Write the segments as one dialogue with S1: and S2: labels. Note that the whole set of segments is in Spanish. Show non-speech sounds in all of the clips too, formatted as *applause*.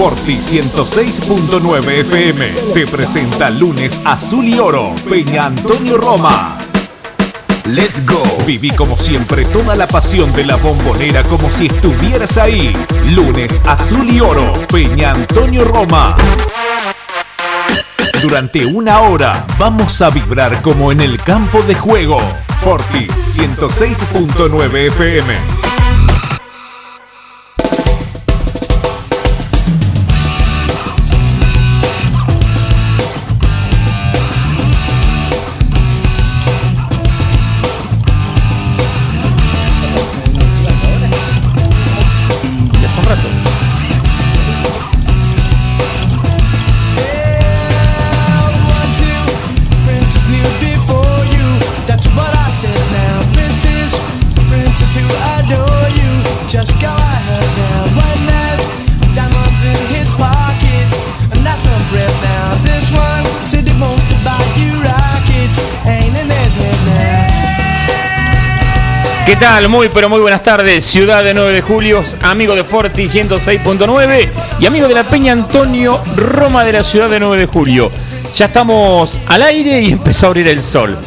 S1: Forti 106.9 FM te presenta lunes azul y oro, Peña Antonio Roma. Let's go. Viví como siempre toda la pasión de la bombonera como si estuvieras ahí. Lunes azul y oro, Peña Antonio Roma. Durante una hora vamos a vibrar como en el campo de juego. Forti 106.9 FM.
S2: Tal? Muy pero muy buenas tardes, ciudad de 9 de julio, amigo de Forti 106.9 y amigo de la Peña Antonio Roma de la ciudad de 9 de julio. Ya estamos al aire y *laughs* empezó a abrir el sol.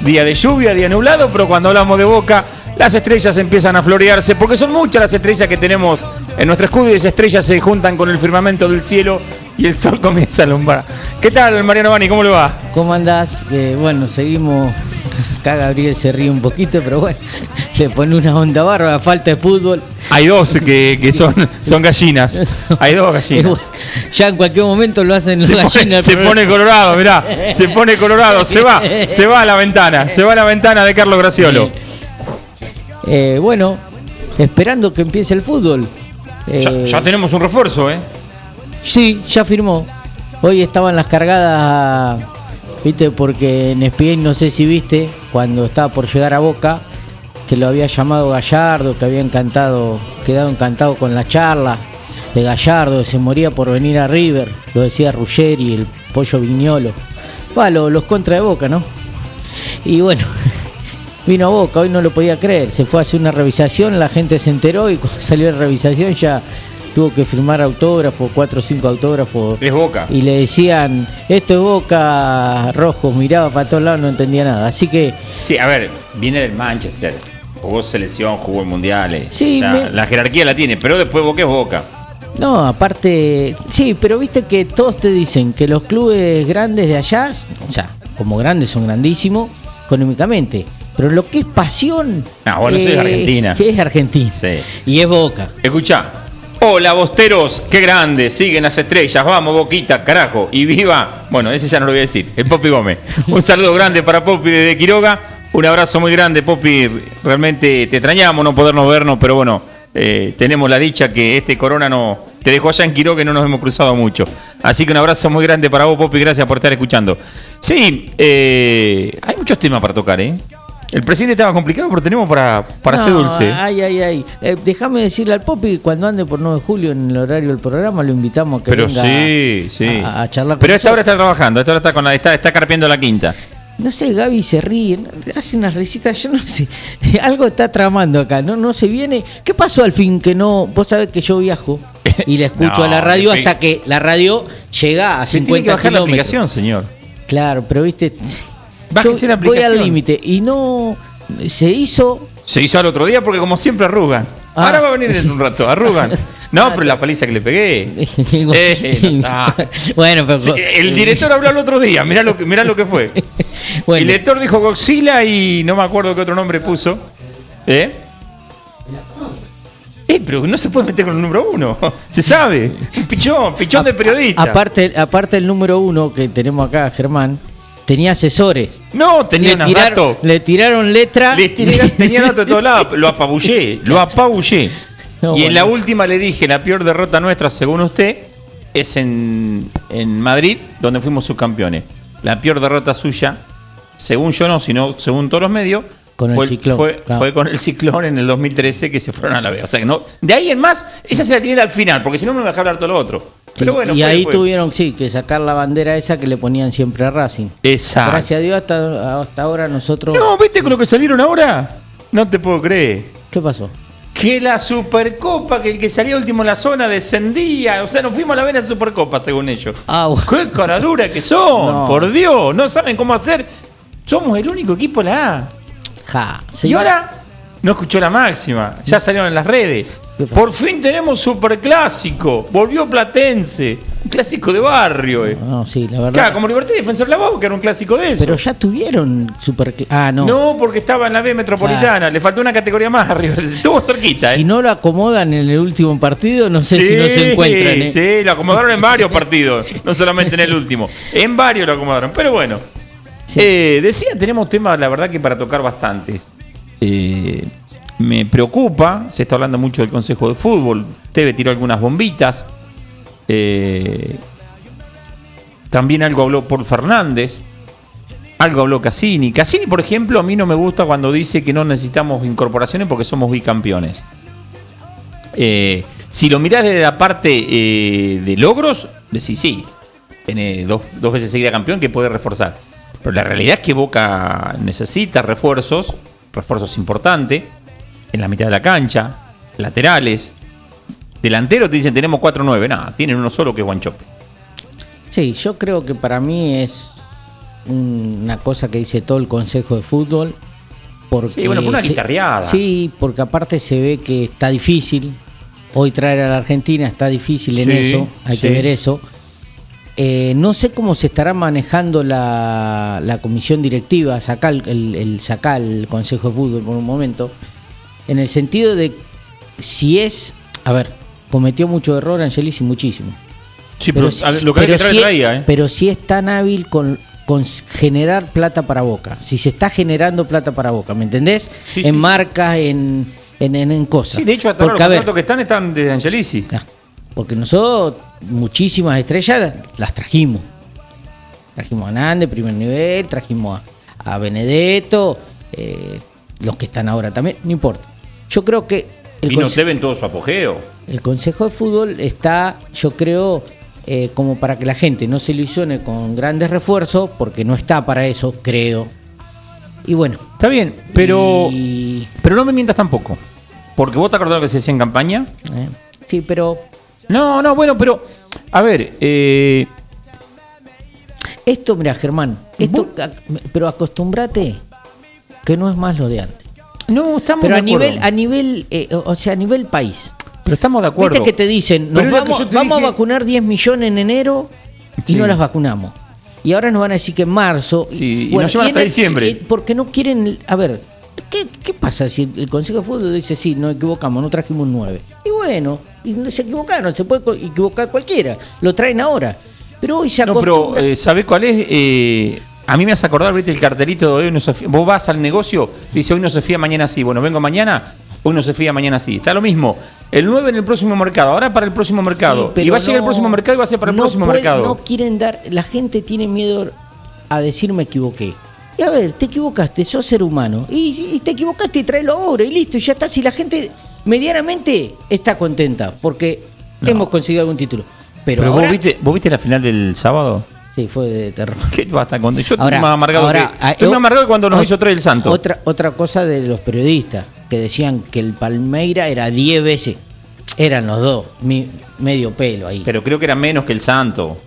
S2: Día de lluvia, día nublado, pero cuando hablamos de boca, las estrellas empiezan a florearse, porque son muchas las estrellas que tenemos en nuestro escudo y esas estrellas se juntan con el firmamento del cielo y el sol *laughs* comienza a alumbrar. ¿Qué tal, Mariano Bani? ¿Cómo le va?
S3: ¿Cómo andás? Eh, bueno, seguimos *laughs* Acá Gabriel se ríe un poquito, pero bueno, le pone una onda barba, falta de fútbol.
S2: Hay dos que, son, *laughs* son gallinas. Hay dos gallinas.
S3: Ya en cualquier momento lo hacen
S2: se gallinas. se pone colorado, mirá. Se pone colorado. Se va, se va a la ventana. Se va a la ventana de Carlos Graciolo.
S3: Eh, bueno, esperando que empiece el fútbol.
S2: ya, ya tenemos un refuerzo, ¿eh?
S3: Sí, ya firmó. Hoy estaban las cargadas Viste, porque en ESPN no sé si viste, cuando estaba por llegar a Boca, que lo había llamado Gallardo, que había encantado, quedado encantado con la charla de Gallardo, que se moría por venir a River, lo decía Ruggeri, el pollo Viñolo. Bueno, los contra de Boca, ¿no? Y bueno, *laughs* vino a Boca, hoy no lo podía creer, se fue a hacer una revisación, la gente se enteró y *laughs* cuando salió la revisación ya tuvo que firmar autógrafos, cuatro o cinco autógrafos.
S2: Es Boca.
S3: Y le decían, esto es Boca rojo, miraba para todos lados, no entendía nada. Así que...
S2: Sí, a ver, viene del Manchester, jugó selección, jugó en mundiales. Sí, la jerarquía la tiene, pero después Boca es Boca.
S3: No, aparte, sí, pero viste que todos te dicen que los clubes grandes de allá, o sea, como grandes son grandísimos económicamente, pero lo que es pasión.
S2: Ah, bueno, eso es eh, Argentina.
S3: Es Argentina. Sí. Y es Boca.
S2: Escucha, Hola, bosteros, qué grande, siguen las estrellas, vamos, boquita, carajo, y viva. Bueno, ese ya no lo voy a decir, el Popi Gómez. *laughs* Un saludo grande para Popi de Quiroga, un abrazo muy grande, Popi. Realmente te extrañamos no podernos vernos, pero bueno, eh, tenemos la dicha que este corona no te dejó allá en Quiroga y no nos hemos cruzado mucho. Así que un abrazo muy grande para vos, Popi, gracias por estar escuchando. Sí, eh, hay muchos temas para tocar, ¿eh? El presidente estaba complicado, pero tenemos para, para hacer dulce.
S3: Ay, ay, ay. Eh, déjame decirle al Popi que cuando ande por 9 de julio en el horario del programa lo invitamos a que
S2: pero
S3: venga
S2: sí, sí.
S3: A, charlar
S2: con Pero esta hora está trabajando, esta hora está, con la, está, está carpiendo la quinta.
S3: No sé, Gaby se ríe, hace unas risitas, yo no sé. *laughs* Algo está tramando acá, no, no se viene. ¿Qué pasó al fin que no? Vos sabés que yo viajo y le escucho a la *laughs* radio hasta que la radio llega a se 50 tiene que bajar la
S2: aplicación, señor.
S3: Claro, pero viste, Bájese la aplicación. Voy al límite y no se hizo.
S2: Se hizo al otro día porque como siempre arrugan. Ah. Ahora va a venir en un rato, arrugan. *laughs* No, pero la paliza que le pegué. *laughs* *laughs* bueno, pero... el director habló el otro día, mirá lo que, mirá lo que fue. *laughs* El director dijo Godzilla y no me acuerdo qué otro nombre puso. ¿Eh? Eh, pero no se puede meter con el número uno. Se sabe. Pichón, pichón de periodista.
S3: Aparte, aparte el número uno que tenemos acá, Germán, tenía asesores.
S2: No, tenía
S3: le, tiraron, le tiraron letra. Le
S2: tenía datos de todos lados. Lo apabullé, lo apabullé. *laughs* y en la última le dije, la peor derrota nuestra, según usted, es en, en Madrid, donde fuimos subcampeones. La peor derrota suya, según yo no, sino según todos los medios,
S3: con
S2: fue,
S3: el ciclón.
S2: Fue, con el ciclón en el 2013 que se fueron a la B. O sea que no. De ahí en más, esa se la tiene al final, porque si no me va a hablar todo lo otro
S3: y ahí tuvieron, sí, que sacar la bandera esa que le ponían siempre a Racing.
S2: Exacto.
S3: Gracias a Dios hasta, hasta ahora nosotros...
S2: No, ¿viste con lo que salieron ahora? No te puedo creer.
S3: ¿Qué pasó?
S2: Que la Supercopa, que el que salía último en la zona descendía. O sea, nos fuimos a la vena Supercopa, según ellos.
S3: Ah, bueno.
S2: ¡Qué caradura que son!
S3: No.
S2: Por Dios, no saben cómo hacer. Somos el único equipo de la A.
S3: Ja,
S2: Y ahora no escuchó la máxima. Ya salieron en las redes. Por fin tenemos superclásico. Volvió Platense. Clásico de barrio. Eh.
S3: No, sí, la verdad.
S2: Claro, como Libertad y Defensor de la Boca, era un clásico de eso.
S3: Pero ya tuvieron super. Ah, no.
S2: no. porque estaba en la B metropolitana. Le faltó una categoría más arriba. *laughs* Estuvo cerquita.
S3: Si
S2: eh.
S3: no lo acomodan en el último partido, no sé si no se encuentran. ¿eh?
S2: Sí, lo acomodaron en varios partidos. No solamente en el último. En varios lo acomodaron. Pero bueno.
S3: Sí.
S2: Eh, decía, tenemos temas, la verdad, que para tocar bastantes. Eh, me preocupa, se está hablando mucho del Consejo de Fútbol. Teve tiró algunas bombitas. Eh, también algo habló Paul Fernández. Algo habló Cassini. Cassini, por ejemplo, a mí no me gusta cuando dice que no necesitamos incorporaciones porque somos bicampeones. Eh, si lo mirás desde la parte eh, de logros, decís sí. Tiene dos, dos veces seguida campeón que puede reforzar. Pero la realidad es que Boca necesita refuerzos, refuerzos importantes, en la mitad de la cancha, laterales. Delanteros te dicen tenemos 4-9. Nada, tienen uno solo que es Guanchope.
S3: Sí, yo creo que para mí es una cosa que dice todo el Consejo de Fútbol. Porque
S2: Sí, bueno, por una
S3: se-
S2: guitarreada.
S3: Sí, porque aparte se ve que está difícil. Hoy traer a la Argentina está difícil en
S2: Sí,
S3: eso, hay
S2: sí.
S3: que ver eso. Eh, no sé cómo se estará manejando la, la comisión directiva, saca el, el, el- saca el Consejo de Fútbol por un momento, en el sentido de si es, a ver, cometió mucho error Angelis y muchísimo.
S2: Sí, pero,
S3: si-
S2: a ver, lo que había que
S3: si,
S2: traía, ¿eh?
S3: pero si es tan hábil con, con generar plata para Boca, si se está generando plata para Boca, ¿me entendés?
S2: Sí,
S3: en
S2: sí.
S3: marcas, en, en, en, en cosas.
S2: Sí, de hecho, hasta ahora
S3: porque,
S2: los
S3: ver,
S2: que están están de Angelici.
S3: Claro, Porque nosotros muchísimas estrellas las trajimos. Trajimos a Nández, primer nivel, trajimos a, a Benedetto, eh, los que están ahora también, no importa. Yo creo que el,
S2: Y no
S3: conse-
S2: se ven todo su apogeo.
S3: El Consejo de Fútbol está, yo creo, eh, como para que la gente no se ilusione con grandes refuerzos, porque no está para eso, creo. Y bueno.
S2: Está bien, pero,
S3: y-
S2: pero no me mientas tampoco. Porque vos te acordás lo que se decía en campaña.
S3: eh, sí, pero
S2: No, no, bueno, pero. A ver, eh,
S3: Esto, mira, Germán, esto, pero acostumbrate que no es más lo de antes.
S2: no, estamos
S3: Pero
S2: de
S3: a
S2: acuerdo.
S3: nivel, a nivel, eh, o sea, a nivel país.
S2: Pero estamos de acuerdo.
S3: Viste que te dicen, nos vamos,
S2: yo te
S3: vamos
S2: dije-
S3: a vacunar 10 millones en enero y
S2: Sí.
S3: no las vacunamos. Y ahora nos van a decir que en marzo.
S2: Sí, y nos llevan hasta diciembre.
S3: y- porque no quieren. A ver, ¿qué, qué pasa si el Consejo de Fútbol dice, sí, nos equivocamos, no trajimos un 9? Y bueno, y se equivocaron, se puede equivocar cualquiera. Lo traen ahora. Pero hoy se
S2: No, pero
S3: acostumbra.
S2: eh, ¿sabés cuál es? Eh, a mí me hace acordar, viste, el cartelito de hoy no se fía. Vos vas al negocio, dice hoy no se fía, mañana sí. Bueno, vengo mañana, hoy no se fía, mañana sí. Está lo mismo. El 9 en el próximo mercado, ahora para el próximo mercado.
S3: Sí, pero
S2: y va a llegar el próximo mercado y va a ser para el
S3: no
S2: próximo
S3: puede-
S2: mercado.
S3: No quieren dar, la gente tiene miedo a decir me equivoqué. Y a ver, te equivocaste, sos ser humano. Y, y te equivocaste y tráelo ahora y listo, y ya está. Si la gente medianamente está contenta porque hemos conseguido algún título. Pero,
S2: Pero,
S3: ahora,
S2: vos, viste, vos viste la final del sábado.
S3: Sí, fue de terror. *laughs*
S2: ¿Qué vas a estar contento? Yo
S3: Ahora,
S2: estoy más amargado
S3: ahora,
S2: que,
S3: ah,
S2: estoy más
S3: yo-
S2: amargado que cuando nos hizo tres el santo.
S3: Otra, otra cosa de los periodistas que decían que el Palmeira era 10 veces. Eran los dos, mi- medio pelo ahí.
S2: Pero creo que era menos que el santo.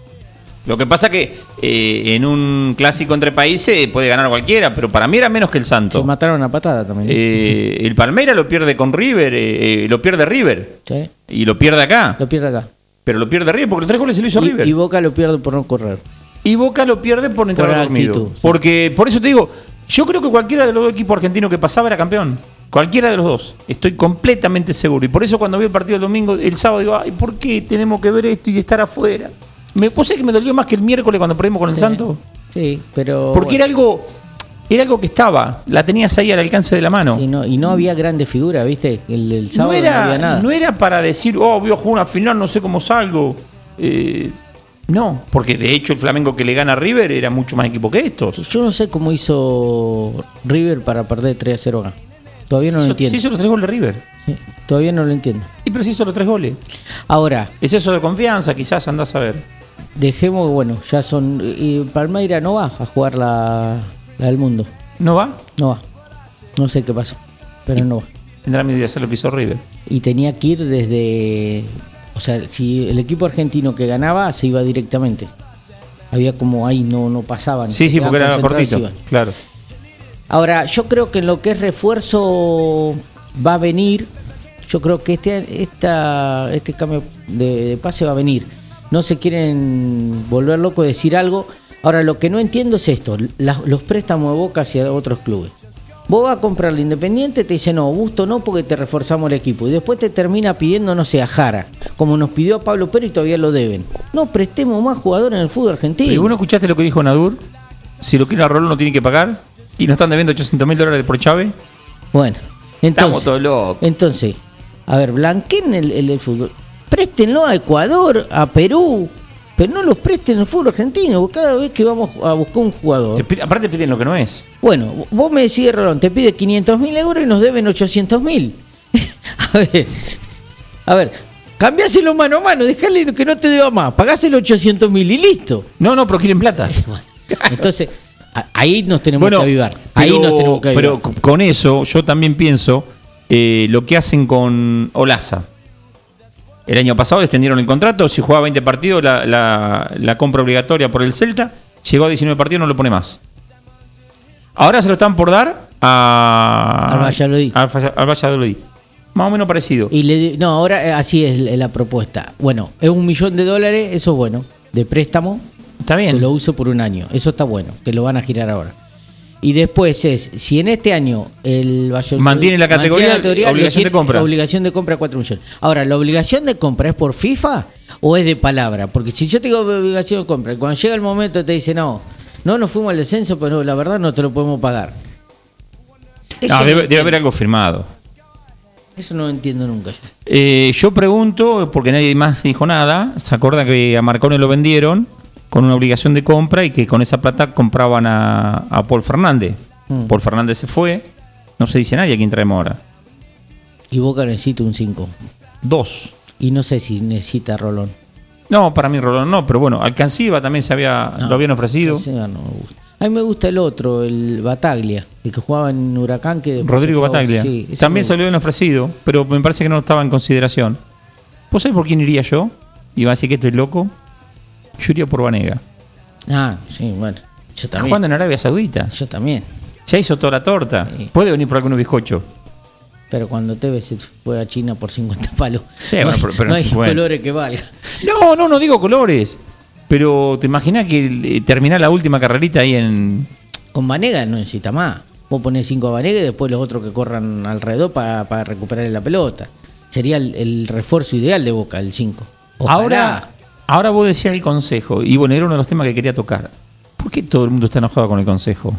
S2: Lo que pasa que eh, en un clásico entre países puede ganar cualquiera, pero para mí era menos que el
S3: Se
S2: santo.
S3: mataron a patada también.
S2: Eh, el Palmeira lo pierde con River, eh, eh, lo pierde River.
S3: Sí,
S2: Y lo pierde acá.
S3: Lo pierde acá.
S2: Pero lo pierde River porque los tres goles se lo hizo
S3: Y,
S2: River.
S3: y
S2: Y,
S3: Boca lo pierde por no correr.
S2: Boca lo pierde por entrar
S3: Por
S2: dormido.
S3: actitud, sí.
S2: Porque, por eso te digo, yo creo que cualquiera de los dos equipos argentinos que pasaba era campeón. Cualquiera de los dos. Estoy completamente seguro. Y por eso cuando vi el partido el domingo, el sábado, digo, ay, ¿por qué tenemos que ver esto y estar afuera? Me puse que me dolió más que el miércoles cuando perdimos con el
S3: Sí.
S2: Santo.
S3: Sí, pero.
S2: Porque
S3: bueno,
S2: era algo, era algo que estaba, la tenías ahí al alcance de la mano.
S3: sí, no, y no había grandes figuras, ¿viste? El, sábado no,
S2: era,
S3: había nada.
S2: no era para decir, oh, voy a jugar una final, no sé cómo salgo. Eh, no, porque de hecho el Flamengo que le gana a River era mucho más equipo que estos.
S3: Yo no sé cómo hizo River para perder 3 a 0 acá. Todavía no lo entiendo.
S2: se hizo los tres goles de River.
S3: Sí, todavía no lo entiendo.
S2: Y pero se hizo los tres goles.
S3: Ahora,
S2: Es eso de confianza, quizás andás a ver.
S3: dejemos, bueno, ya son. Y Palmeira no va a jugar la, la del mundo.
S2: ¿No va?
S3: No va. No sé qué pasó, pero no va.
S2: tendrá miedo de hacer lo que hizo River.
S3: Y tenía que ir desde. O sea, si el equipo argentino que ganaba se iba directamente. Había como ahí, no, no pasaban.
S2: Sí, sí, porque era cortito. Claro.
S3: Ahora, yo creo que en lo que es refuerzo va a venir. Yo creo que este, esta, este cambio de, pase va a venir. No se quieren volver locos, decir algo. Ahora, lo que no entiendo es esto: los préstamos de Boca hacia otros clubes. Vos vas a comprarle Independiente, te dice no, Busto no, porque te reforzamos el equipo. Y después te termina pidiendo, no sé, a Jara, como nos pidió a Pablo Pérez y todavía lo deben. No prestemos más jugadores en el fútbol argentino.
S2: ¿Y vos no escuchaste lo que dijo Nadur? Si lo quiere a Rolón no tiene que pagar. Y nos están debiendo 800 mil dólares por Chávez.
S3: Bueno, entonces.
S2: Estamos todos locos.
S3: Entonces, a ver, blanqueen el, el- el fútbol. Préstenlo a Ecuador, a Perú, pero no los presten al fútbol argentino, cada vez que vamos a buscar un jugador.
S2: Te pide- aparte piden lo que no es.
S3: Bueno, vos me decís, Rolón, te pide 500 mil euros y nos deben 800 mil. *laughs* a ver, a ver, cambiáselo mano a mano, dejale que no te deba más, pagáselo 800 mil y listo.
S2: No, no, pero quieren plata. *laughs*
S3: Entonces, ahí nos tenemos
S2: Bueno,
S3: que avivar. Ahí
S2: pero-
S3: nos tenemos que avivar.
S2: Pero con eso, yo también pienso eh, lo que hacen con Olaza. El año pasado extendieron el contrato, si jugaba 20 partidos, la, la- la compra obligatoria por el Celta, llegó a 19 partidos, no lo pone más. Ahora se lo están por dar a,
S3: Al Valladolid.
S2: Al, al Valladolid. Más o menos parecido.
S3: Y le no, ahora eh, así es la propuesta. Bueno, es un millón de dólares, eso es bueno, de préstamo,
S2: Está
S3: que
S2: bien.
S3: lo uso por un año, eso está bueno, que lo van a girar ahora. Y después es, si en este año el Valladolid
S2: Mantiene la categoría,
S3: le
S2: obligación
S3: tiene-
S2: de compra.
S3: Obligación de compra 4 millones. Ahora, ¿la obligación de compra es por FIFA o es de palabra? Porque si yo te digo obligación de compra, cuando llega el momento te dice, no, no nos fuimos al descenso, pero la verdad no te lo podemos pagar. Eso
S2: No,
S3: no
S2: debe, haber algo firmado.
S3: Eso no entiendo nunca yo.
S2: Eh, yo pregunto, porque nadie más dijo nada, ¿se acuerdan que a Marcone lo vendieron con una obligación de compra y que con esa plata compraban a, a Paul Fernández?
S3: Mm.
S2: Paul Fernández se fue, no se dice nadie a quién traemos ahora.
S3: Y Boca necesita un 5.
S2: Dos.
S3: Y no sé si necesita Rolón.
S2: No, para mí Rolón no, pero bueno, Alcanciba también se había,
S3: No,
S2: lo habían ofrecido.
S3: no me gusta. A mí me gusta el otro, el Bataglia, el que jugaba en Huracán. que
S2: Rodrigo Bataglia.
S3: Sí,
S2: también lo habían ofrecido, pero me parece que no estaba en consideración. ¿Vos sabés por quién iría yo? Va a decir que estoy loco. Iría por Vanega.
S3: Ah, sí, bueno. Yo también.
S2: jugando en Arabia Saudita.
S3: Yo también.
S2: Ya hizo toda la torta.
S3: Sí.
S2: Puede venir por algunos bizcochos.
S3: Pero cuando Tevez se fue a China por 50 *laughs* palos,
S2: Sí,
S3: no
S2: bueno,
S3: hay,
S2: pero- pero
S3: no hay colores que valga.
S2: No, no, no digo colores. Pero te imaginas que eh, terminar la última carrerita ahí en.
S3: Con Vanega no necesita más. Vos ponés 5 a Vanega y después los otros que corran alrededor para, para recuperar la pelota. Sería el, el refuerzo ideal de Boca, el 5.
S2: Ahora, ahora vos decías el consejo. Y bueno, era uno de los temas que quería tocar. ¿Por qué todo el mundo está enojado con el consejo?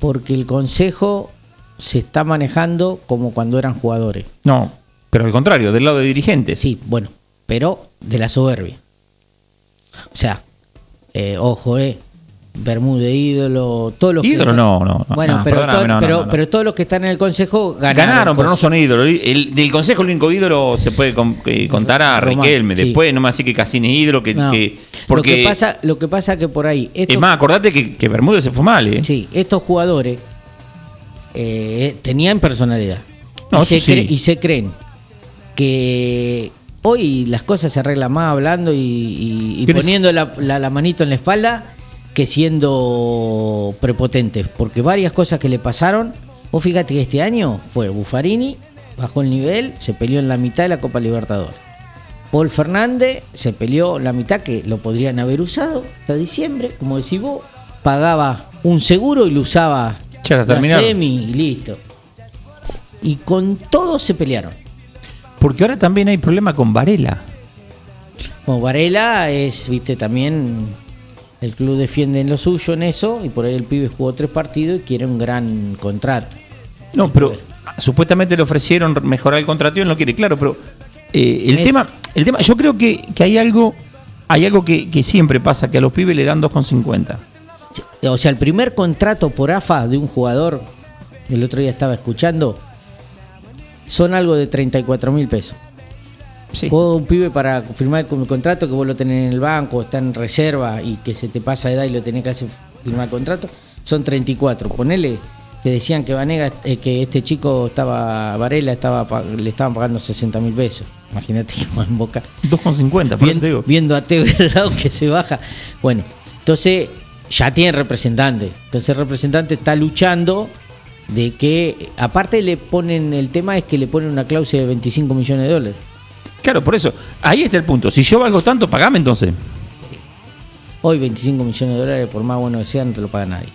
S3: Porque el consejo se está manejando como cuando eran jugadores.
S2: No, pero al contrario, del lado de dirigentes.
S3: Sí, bueno, pero de la soberbia. O sea, eh, ojo, eh. Bermúdez, ídolo, todos los
S2: Ídolo
S3: que
S2: no, no, no.
S3: Bueno,
S2: No,
S3: pero,
S2: no,
S3: pero,
S2: no, no.
S3: pero todos los que están en el consejo ganaron.
S2: Ganaron, pero no son ídolos. El, del consejo, el único ídolo se puede con- eh, contar a
S3: Román,
S2: Riquelme.
S3: sí.
S2: Después, no me así que Cassini es ídolo. Que, que- porque,
S3: Lo que pasa, lo que pasa que por ahí estos,
S2: es más, acordate que, que Bermúdez se fue mal, ¿eh?
S3: sí, estos jugadores eh, tenían personalidad
S2: No,
S3: y, se
S2: sí.
S3: cre- y se creen que hoy las cosas se arreglan más hablando y, y- poniendo la, la- la manito en la espalda que siendo prepotentes, porque varias cosas que le pasaron, vos fíjate que este año fue Buffarini, bajó el nivel, se peleó en la mitad de la Copa Libertadores. Paul Fernández se peleó la mitad que lo podrían haber usado hasta diciembre, como decís vos, pagaba un seguro y lo usaba
S2: Ya,
S3: la semi y listo. Y con todo se pelearon.
S2: Porque ahora también hay problema con Varela.
S3: Como Varela es, viste, también el club defiende en lo suyo en eso y por ahí el pibe jugó tres partidos y quiere un gran contrato.
S2: No, pero supuestamente le ofrecieron mejorar el contrato y él no quiere, claro, pero eh, el
S3: Es-
S2: tema, el tema, yo creo que, que hay algo, hay algo que, que siempre pasa, que a los pibes le dan 2,50.
S3: O sea, el primer contrato por AFA de un jugador, el otro día estaba escuchando, son algo de 34 mil pesos.
S2: Sí.
S3: Vos, un pibe para firmar el contrato que vos lo tenés en el banco, está en reserva y que se te pasa de edad y lo tenés que hacer firmar el contrato, son 34. Ponele que decían que Vanega, eh, que este chico estaba, Varela estaba le estaban pagando 60 mil pesos. Imagínate que va en Boca.
S2: 2,50, por eso
S3: Vien-
S2: te digo.
S3: viendo a Teo al lado que se baja. Bueno, entonces ya tiene representante. Entonces el representante está luchando de que, aparte le ponen, el tema es que le ponen una cláusula de 25 millones de dólares.
S2: Claro, por eso. Ahí está el punto. Si yo valgo tanto, pagame entonces.
S3: Hoy 25 millones de dólares, por más bueno que sea, no te lo paga nadie.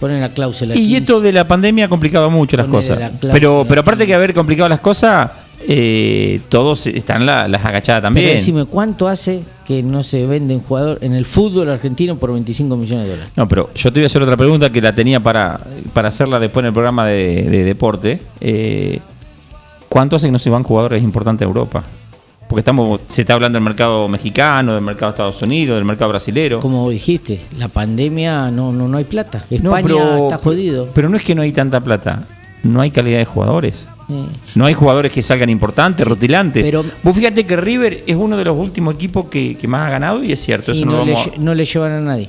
S3: Ponen la cláusula.
S2: Y
S3: 15.
S2: esto de la pandemia ha complicado mucho las cosas.
S3: la.
S2: Pero, pero aparte que haber complicado las cosas, eh, todos están la- las agachadas
S3: Pero
S2: también.
S3: decime, ¿cuánto hace que no se vende un jugador en el fútbol argentino por 25 millones de dólares?
S2: No, pero yo te voy a hacer otra pregunta que la tenía para, para hacerla después en el programa de, de deporte. Eh, ¿Cuánto hace que no se van jugadores importantes a Europa? Porque estamos, se está hablando del mercado mexicano, del mercado de Estados Unidos, del mercado brasilero.
S3: Como dijiste, la pandemia no, no, no hay plata.
S2: No,
S3: España
S2: pero-
S3: está jodido.
S2: Pero no es que no hay tanta plata, no hay calidad de jugadores.
S3: Eh,
S2: No hay jugadores que salgan importantes, rutilantes.
S3: pero-
S2: Vos fíjate que River es uno de los últimos equipos que, que más ha ganado y es cierto,
S3: sí,
S2: eso no,
S3: no, le,
S2: vamos
S3: no le llevan a nadie.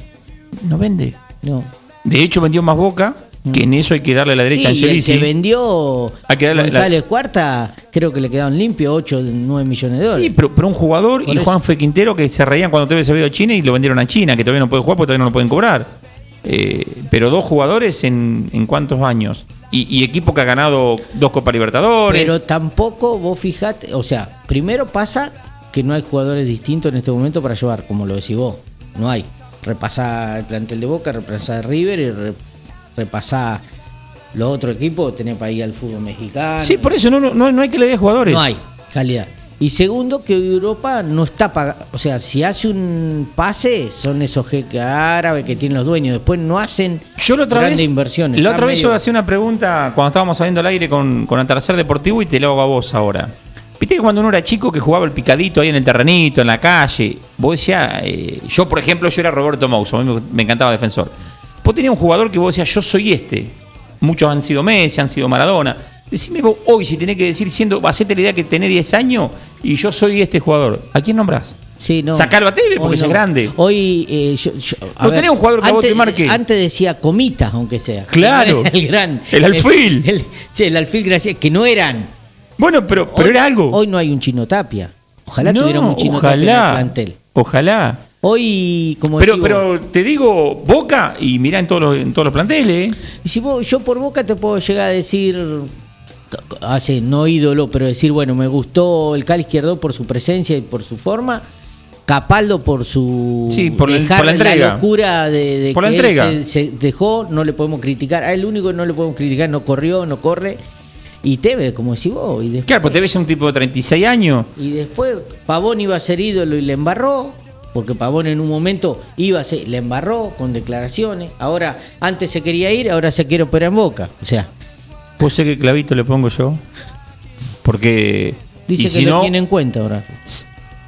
S2: no vende.
S3: No.
S2: De hecho vendió más Boca, que en eso hay que darle la derecha.
S3: Sí,
S2: a Angelici.
S3: que vendió
S2: Hay que darle la-
S3: González Cuarta, creo que le quedaron limpios 8 9 millones de dólares.
S2: Sí, pero, pero un jugador
S3: Por
S2: y
S3: eso.
S2: Juan Fe Quintero que se reían cuando TV se vio a China y lo vendieron a China, que todavía no puede jugar porque todavía no lo pueden cobrar. Eh, pero dos jugadores en, en cuántos años. Y, y equipo que ha ganado dos Copas Libertadores.
S3: Pero tampoco vos fijate, o sea, primero pasa que no hay jugadores distintos en este momento para llevar, como lo decís vos. No hay. Repasá el plantel de Boca, repasá River y re- repasá los otros equipos, tenés para ir al fútbol mexicano.
S2: sí, por eso no, no, no hay que le dé jugadores.
S3: No hay calidad. Y segundo, que Europa no está pagando. O sea, si hace un pase, son esos jeques árabes que tienen los dueños. Después no hacen
S2: Yo la otra
S3: grandes
S2: vez,
S3: inversiones.
S2: la otra vez yo hacía una pregunta cuando estábamos saliendo al aire con, con Atardecer Deportivo y te lo hago a vos ahora. Viste que cuando uno era chico que jugaba el picadito ahí en el terrenito, en la calle, vos decías, eh, yo por ejemplo, yo era Roberto Mouso, a mí me, me encantaba defensor. Vos tenías un jugador que vos decías, yo soy este. Muchos han sido Messi, han sido Maradona. Decime vos hoy si tenés que decir, siendo, hacete la idea que tenés 10 años y yo soy este jugador. ¿A quién nombrás?
S3: Sí, no.
S2: Sacalo a Tevez porque ese es
S3: no.
S2: grande.
S3: Hoy. eh, yo, yo- a
S2: No tenés un jugador que a vos te marque.
S3: Antes decía comitas, aunque sea.
S2: Claro. *laughs*
S3: El gran.
S2: El alfil. *laughs*
S3: el- sí, el alfil gracias, que no eran.
S2: Bueno, pero, pero
S3: Hoy-
S2: era algo.
S3: Hoy no hay un chino tapia. Ojalá
S2: No,
S3: tuviéramos un chino tapia en el
S2: ojalá,
S3: plantel.
S2: Ojalá.
S3: Hoy, como
S2: Pero,
S3: decís
S2: pero te digo, Boca y mirá en todos los, en todos los planteles. ¿eh?
S3: Y si vos, yo por boca te puedo llegar a decir, hace no ídolo, pero decir, bueno, me gustó el Cali Izquierdo por su presencia y por su forma. Capaldo por su
S2: Sí, por la-
S3: dejar
S2: por la entrega.
S3: locura de, de
S2: Por la
S3: que él
S2: entrega.
S3: se, se dejó, no le podemos criticar. A él único no le podemos criticar, no corrió, no corre. Y Tevez, como decís vos, y después,
S2: Claro, pues te ves un tipo de 36 años.
S3: y después Pavón iba a ser ídolo y le embarró, porque Pavón en un momento iba a ser, le embarró con declaraciones. Ahora, antes se quería ir, ahora se quiere operar en boca. O sea,
S2: ¿Vos sé qué clavito le pongo yo? Porque.
S3: Dice que lo
S2: no-
S3: tiene en cuenta ahora.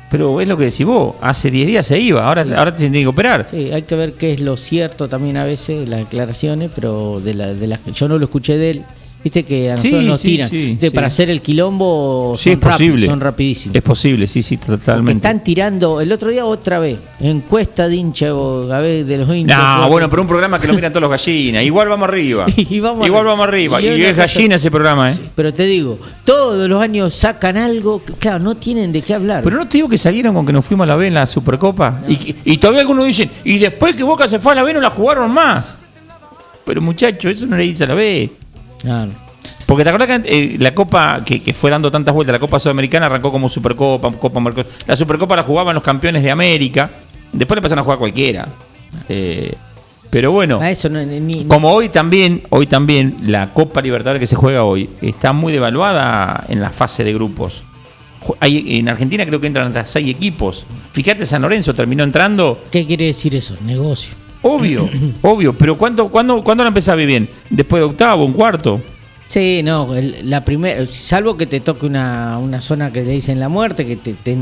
S2: Pero es lo que decís vos. Hace 10 días se iba. Ahora, ahora te tiene que operar.
S3: Sí, hay que ver qué es lo cierto también a veces, las declaraciones, pero de la, de la, yo no lo escuché de él. Viste que a nosotros
S2: Sí,
S3: nos
S2: sí,
S3: tiran.
S2: sí,
S3: Viste,
S2: sí.
S3: Para hacer el quilombo
S2: Sí, es
S3: son, rápidos,
S2: posible.
S3: son rapidísimos.
S2: Es posible, sí, sí,
S3: Porque
S2: totalmente.
S3: están tirando, el otro día otra vez, encuesta de hincha o, a ver, de los hinchas.
S2: No,
S3: Porque-
S2: bueno, pero un programa que lo miran todos los gallinas. *laughs* Igual vamos arriba.
S3: Y vamos
S2: Igual
S3: arriba.
S2: vamos arriba.
S3: Y
S2: es
S3: cosa-
S2: gallina ese programa, ¿eh?
S3: Pero te digo, todos los años sacan algo, que, claro, no tienen de qué hablar.
S2: Pero no te digo que salieron con que nos fuimos a la B en la Supercopa. Y todavía algunos dicen, y después que Boca se fue a la B no la jugaron más. Pero muchacho, eso no le dice a la B.
S3: No.
S2: Porque te acuerdas que eh, la Copa que, que fue dando tantas vueltas, la Copa Sudamericana arrancó como Supercopa, Copa Mercos- La Supercopa la jugaban los campeones de América. Después le pasan a jugar cualquiera. Eh, pero bueno.
S3: A eso no, ni- ni-
S2: Como hoy también, hoy también la Copa Libertadores que se juega hoy está muy devaluada en la fase de grupos. Hay, en Argentina creo que entran hasta seis equipos. Fíjate, San Lorenzo terminó entrando,
S3: ¿Qué quiere decir eso? Negocio.
S2: Obvio, *clears throat* obvio, pero ¿cuánto, cuándo, ¿cuándo la empezaba bien? Después de octavo, un cuarto.
S3: Sí, no, el- la primera, salvo que te toque una, una zona que le dicen la muerte, que te, te,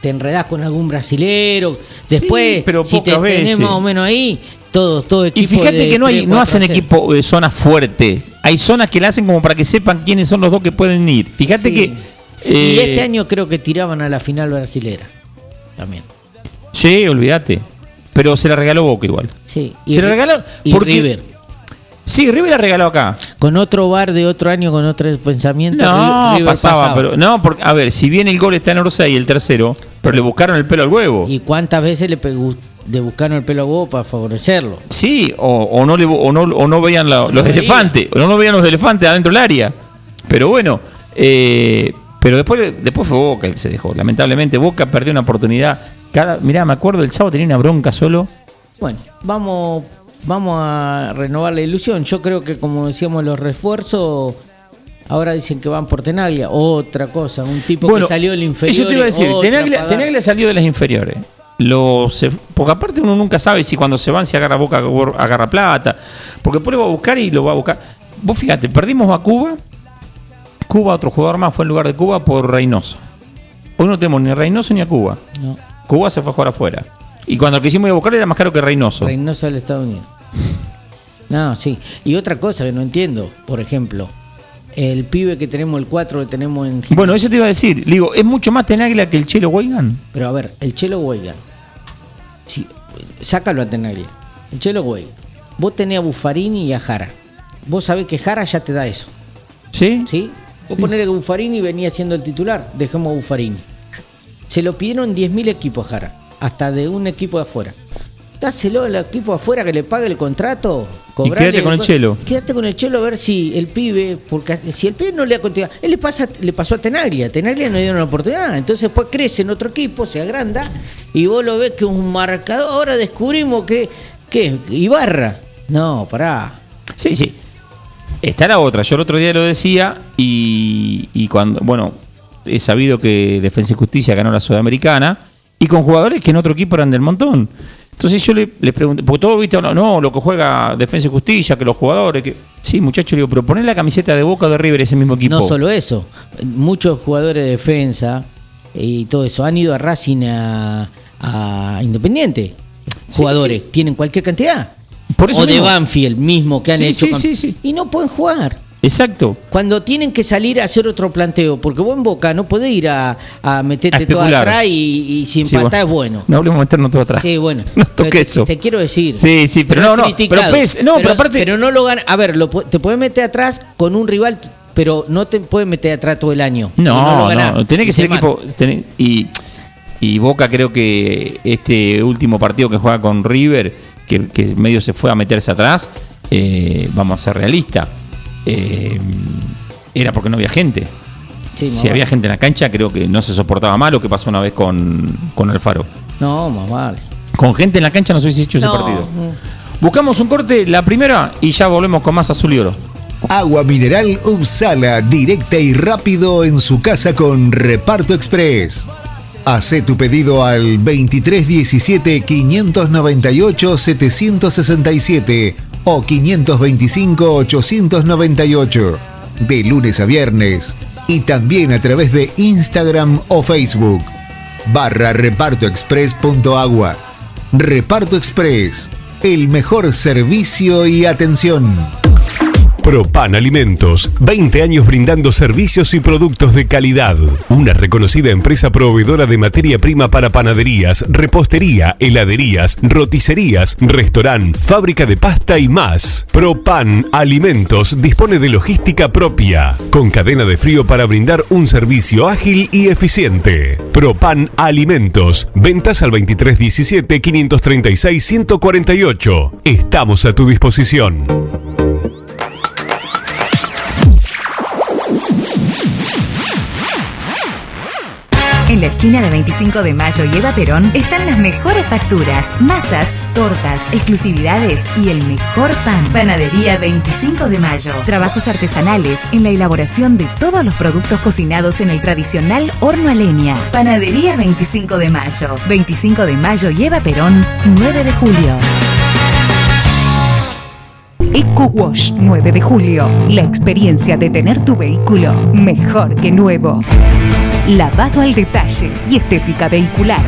S3: te enredás con algún brasilero, después,
S2: Sí, pero
S3: si te
S2: pocas
S3: tenés
S2: veces.
S3: más o menos ahí, todos, todo
S2: Y
S3: equipo
S2: fíjate
S3: de
S2: que no, hay, no hacen
S3: a
S2: equipo de zonas fuertes. Hay zonas que la hacen como para que sepan quiénes son los dos que pueden ir. Fíjate
S3: Sí.
S2: que.
S3: y
S2: eh,
S3: este año creo que tiraban a la final brasilera, también.
S2: Sí, olvídate. Pero se la regaló Boca igual.
S3: Sí.
S2: Se le
S3: Ri-
S2: regalaron
S3: y
S2: porque-
S3: River.
S2: Sí, River la regaló acá.
S3: Con otro bar de otro año, con otro pensamiento.
S2: No,
S3: River
S2: pasaba, pero no, porque a ver, si bien el gol está en Orsay el tercero, pero le buscaron el pelo al huevo.
S3: ¿Y cuántas veces le, le buscaron el pelo a huevo para favorecerlo?
S2: Sí, o, o no le, o no o no veían la- los elefantes, o no veían los elefantes adentro del área. Pero bueno, eh, pero después después fue Boca el que se dejó. Lamentablemente Boca perdió una oportunidad. Cada, mirá, me acuerdo el sábado tenía una bronca solo.
S3: Bueno, vamos, vamos a renovar la ilusión. Yo creo que como decíamos los refuerzos, ahora dicen que van por Tenaglia. Otra cosa, un tipo
S2: Bueno,
S3: que salió del inferior.
S2: Eso te iba a decir, Tenaglia, salió de las inferiores. Porque aparte uno nunca sabe si cuando se van se agarra boca agarra plata. Porque después lo va a buscar y lo va a buscar. Vos fíjate, perdimos a Cuba. Cuba, otro jugador más, fue en lugar de Cuba por Reynoso. Hoy no tenemos ni a Reynoso ni a Cuba.
S3: No,
S2: Cuba se fue a jugar afuera. Y cuando lo quisimos ir a buscar era más caro que Reynoso.
S3: Reynoso del Estados Unidos. No, sí. Y otra cosa que no entiendo, por ejemplo, el pibe que tenemos, el 4 que tenemos en...
S2: Bueno, eso te iba a decir. Digo, es mucho más Tenaglia que el Chelo Weigan.
S3: Pero a ver, el Chelo Weigan. Sí, sácalo a Tenaglia. El Chelo Weigan. Vos tenés a Buffarini y a Jara. Vos sabés que Jara ya te da eso.
S2: ¿Sí?
S3: ¿Sí? Vos ponele que Buffarini venía siendo el titular. Dejemos a Buffarini. Se lo pidieron 10.000 equipos Jara. Hasta de un equipo de afuera. Dáselo al equipo de afuera que le pague el contrato. cobrale-
S2: quédate con el Chelo.
S3: Quédate con el chelo a ver si el pibe, porque si el pibe no le ha continuado, él le pasa, le pasó a Tenaglia, Tenaglia no le dieron la oportunidad, entonces después crece en otro equipo, se agranda, y vos lo ves que es un marcador, ahora descubrimos que, que Ibarra. No, pará.
S2: Sí, sí. Está la otra. Yo el otro día lo decía y, y cuando, bueno, he sabido que Defensa y Justicia ganó la Sudamericana y con jugadores que en otro equipo eran del montón. Entonces yo le, le pregunté, porque todo viste, no, no, lo que juega Defensa y Justicia, que los jugadores, que. Sí, muchachos, le digo, pero poner la camiseta de Boca o de River ese mismo equipo.
S3: No solo eso, muchos jugadores de defensa y todo eso han ido a Racing a, a Independiente.
S2: Sí,
S3: Jugadores, tienen cualquier cantidad.
S2: Por eso
S3: o de. Banfield mismo que han
S2: Sí,
S3: hecho. con-. Y no pueden jugar.
S2: Exacto.
S3: Cuando tienen que salir a hacer otro planteo, porque vos en Boca no podés ir a, a meterte
S2: A
S3: todo atrás y, y si
S2: Sí,
S3: empatás es bueno.
S2: No hablemos de meternos todo atrás.
S3: Sí, bueno. *laughs*
S2: No toque
S3: te,
S2: eso.
S3: te quiero decir.
S2: Sí, sí, pero no, no, pero no, pero aparte-
S3: Pero no lo gana. A ver, lo te puedes meter atrás con un rival, pero no te puedes meter atrás todo el año.
S2: No,
S3: lo
S2: no,
S3: ganás.
S2: tiene que ser
S3: se
S2: equipo. y Boca creo que este último partido que juega con River, que, que medio se fue a meterse atrás, eh, vamos a ser realistas, eh, era porque no había gente.
S3: Sí,
S2: si había gente en la cancha, creo que no se soportaba mal lo que pasó una vez con, con Alfaro.
S3: No, más vale.
S2: Con gente en la cancha no se hubiese hecho ese partido. Buscamos un corte, la primera, y ya volvemos con más azul y oro.
S1: Agua mineral Upsala, directa y rápido en su casa con Reparto Express. Hace tu pedido al 2317 598 767 o 525 898 de lunes a viernes y también a través de Instagram o Facebook barra repartoexpress.agua. Reparto Express, el mejor servicio y atención.
S4: Propan Alimentos, 20 años brindando servicios y productos de calidad. Una reconocida empresa proveedora de materia prima para panaderías, repostería, heladerías, roticerías, restaurant, fábrica de pasta y más. Propan Alimentos dispone de logística propia, con cadena de frío para brindar un servicio ágil y eficiente. Propan Alimentos, ventas al 2317 536 148. Estamos a tu disposición.
S5: En la esquina de 25 de Mayo y Eva Perón están las mejores facturas, masas, tortas, exclusividades y el mejor pan. Panadería 25 de Mayo. Trabajos artesanales en la elaboración de todos los productos cocinados en el tradicional horno a leña. Panadería 25 de Mayo. 25 de Mayo y Eva Perón, 9 de julio.
S6: Eco Wash 9 de julio. La experiencia de tener tu vehículo mejor que nuevo. Lavado al detalle y estética vehicular.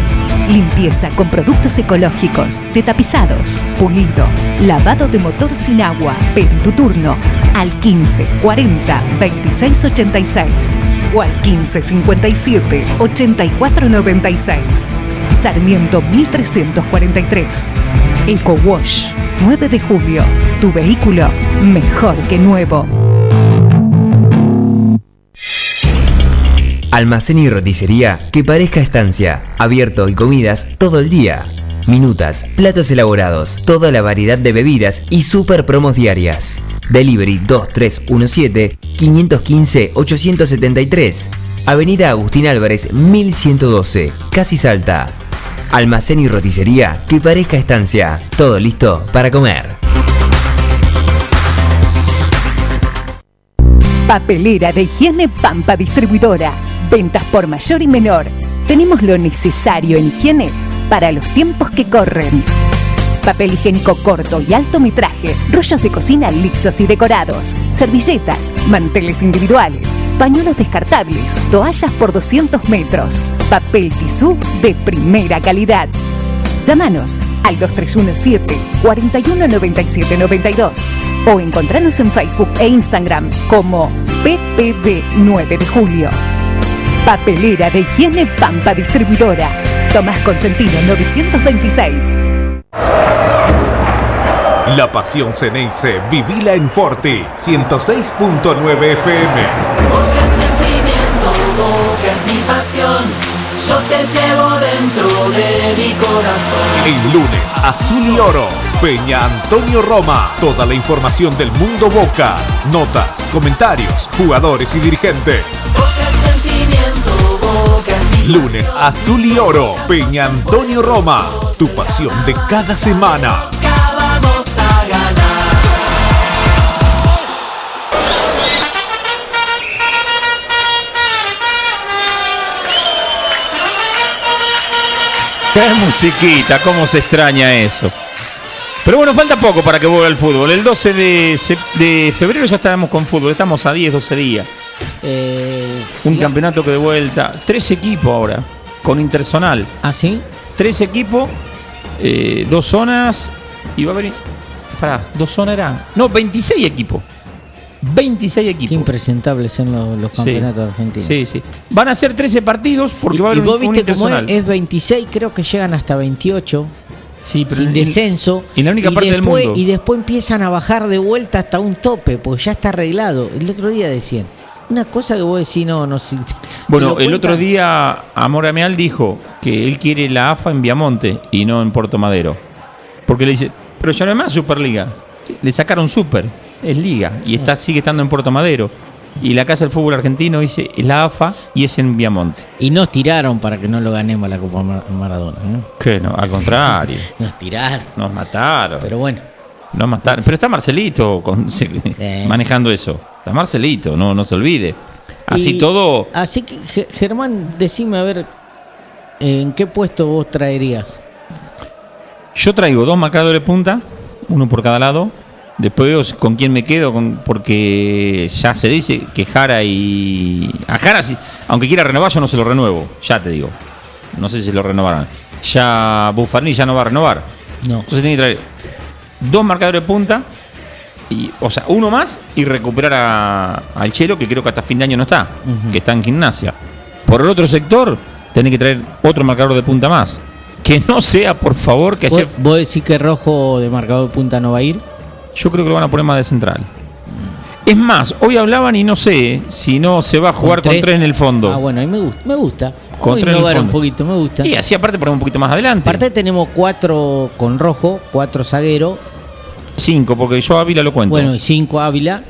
S6: Limpieza con productos ecológicos, de tapizados, pulido, lavado de motor sin agua. Pedí tu turno al 15 40 26 86 o al 15 57 84 96. Sarmiento 1343. Eco Wash, 9 de julio. Tu vehículo mejor que nuevo.
S7: Almacén y roticería que parezca estancia. Abierto y comidas todo el día. Minutas, platos elaborados, toda la variedad de bebidas y super promos diarias. Delivery 2317-515-873. Avenida Agustín Álvarez 1112, Casi Salta. Almacén y roticería que parezca estancia. Todo listo para comer.
S6: Papelera de higiene Pampa Distribuidora. Ventas por mayor y menor. Tenemos lo necesario en higiene para los tiempos que corren. Papel higiénico corto y alto metraje, rollos de cocina lixos y decorados, servilletas, manteles individuales, pañuelos descartables, toallas por 200 metros, papel tisú de primera calidad. Llámanos al 2317 419792 o encontranos en Facebook e Instagram como PPD 9 de Julio. Papelera de Higiene Pampa Distribuidora. Tomás Consentino 926.
S1: La pasión Ceneice, vivila en Forti, 106.9 FM.
S8: Porque es sentimiento, porque es mi pasión. Yo te llevo dentro de mi corazón.
S1: El lunes, Azul y Oro, Peña Antonio Roma. Toda la información del mundo Boca, notas, comentarios, jugadores y dirigentes.
S8: Porque
S1: Lunes, Azul y Oro, Peña Antonio Roma. Tu pasión de cada semana.
S2: Qué musiquita, cómo se extraña eso. Pero bueno, falta poco para que vuelva el fútbol. El 12 de, de febrero ya estaremos con fútbol. Estamos a 10, 12 días.
S3: Eh,
S2: Un campeonato que de vuelta. Tres equipos ahora, con intersonal.
S3: ¿Ah, sí?
S2: Tres equipos, eh, dos zonas. Y va a haber. Pará, dos zonas eran. No, 26 equipos. 26
S3: Qué
S2: equipos.
S3: impresentables son los, los
S2: Sí.
S3: campeonatos argentinos.
S2: Sí, sí. Van a ser 13 partidos porque va a
S3: y
S2: haber
S3: vos
S2: un, un
S3: viste cómo es, es 26, creo que llegan hasta 28,
S2: Sí, pero
S3: sin
S2: en-
S3: descenso.
S2: y la única
S3: y
S2: parte del
S3: después,
S2: mundo.
S3: Y después empiezan a bajar de vuelta hasta un tope, porque ya está arreglado. El otro día decían, una cosa que vos decís, no, no sé.
S2: Bueno,
S3: ¿te lo
S2: el otro día Amor Ameal dijo que él quiere la AFA en Viamonte y no en Puerto Madero. Porque le dice, pero ya no es más Superliga. Sí, Le sacaron Super, es Liga y está, sigue estando en Puerto Madero. Y la Casa del Fútbol Argentino dice, es la AFA y es en Viamonte.
S3: Y nos tiraron para que no lo ganemos la Copa Mar- Maradona. ¿eh?
S2: Que no, al contrario, *laughs*
S3: Nos tiraron.
S2: nos mataron.
S3: Pero bueno,
S2: Nos mataron. Pero está Marcelito con- *laughs* manejando eso. Está Marcelito, no, no se olvide. Así
S3: Y-
S2: todo,
S3: Así que, Ge- Germán, decime a ver, ¿en qué puesto vos traerías?
S2: Yo traigo dos marcadores de punta, uno por cada lado. Después veo con quién me quedo, con- porque ya se dice que Jara y. A Jara, sí, aunque quiera renovar, yo no se lo renuevo, ya te digo. No sé si lo renovarán. Ya Buffarini ya no va a renovar.
S3: No.
S2: Entonces tiene que traer dos marcadores de punta, y, o sea, uno más y recuperar a- al Chelo, que creo que hasta fin de año no está, que está en gimnasia. Por el otro sector, tiene que traer otro marcador de punta más. Que no sea, por favor, que ayer
S3: ¿Vos, decís que Rojo de marcador de punta no va a ir?
S2: yo creo que lo van a poner más de central. Es más, hoy hablaban y no sé si no se va a jugar con tres, en el fondo.
S3: Ah, bueno, ahí me gusta. Me gusta.
S2: Con tres en el
S3: innovar un
S2: fondo.
S3: poquito, me gusta.
S2: Y así aparte ponemos un poquito más adelante.
S3: Aparte tenemos cuatro con Rojo, cuatro zaguero,
S2: Cinco, porque yo Ávila lo cuento.
S3: bueno, y cinco Ávila.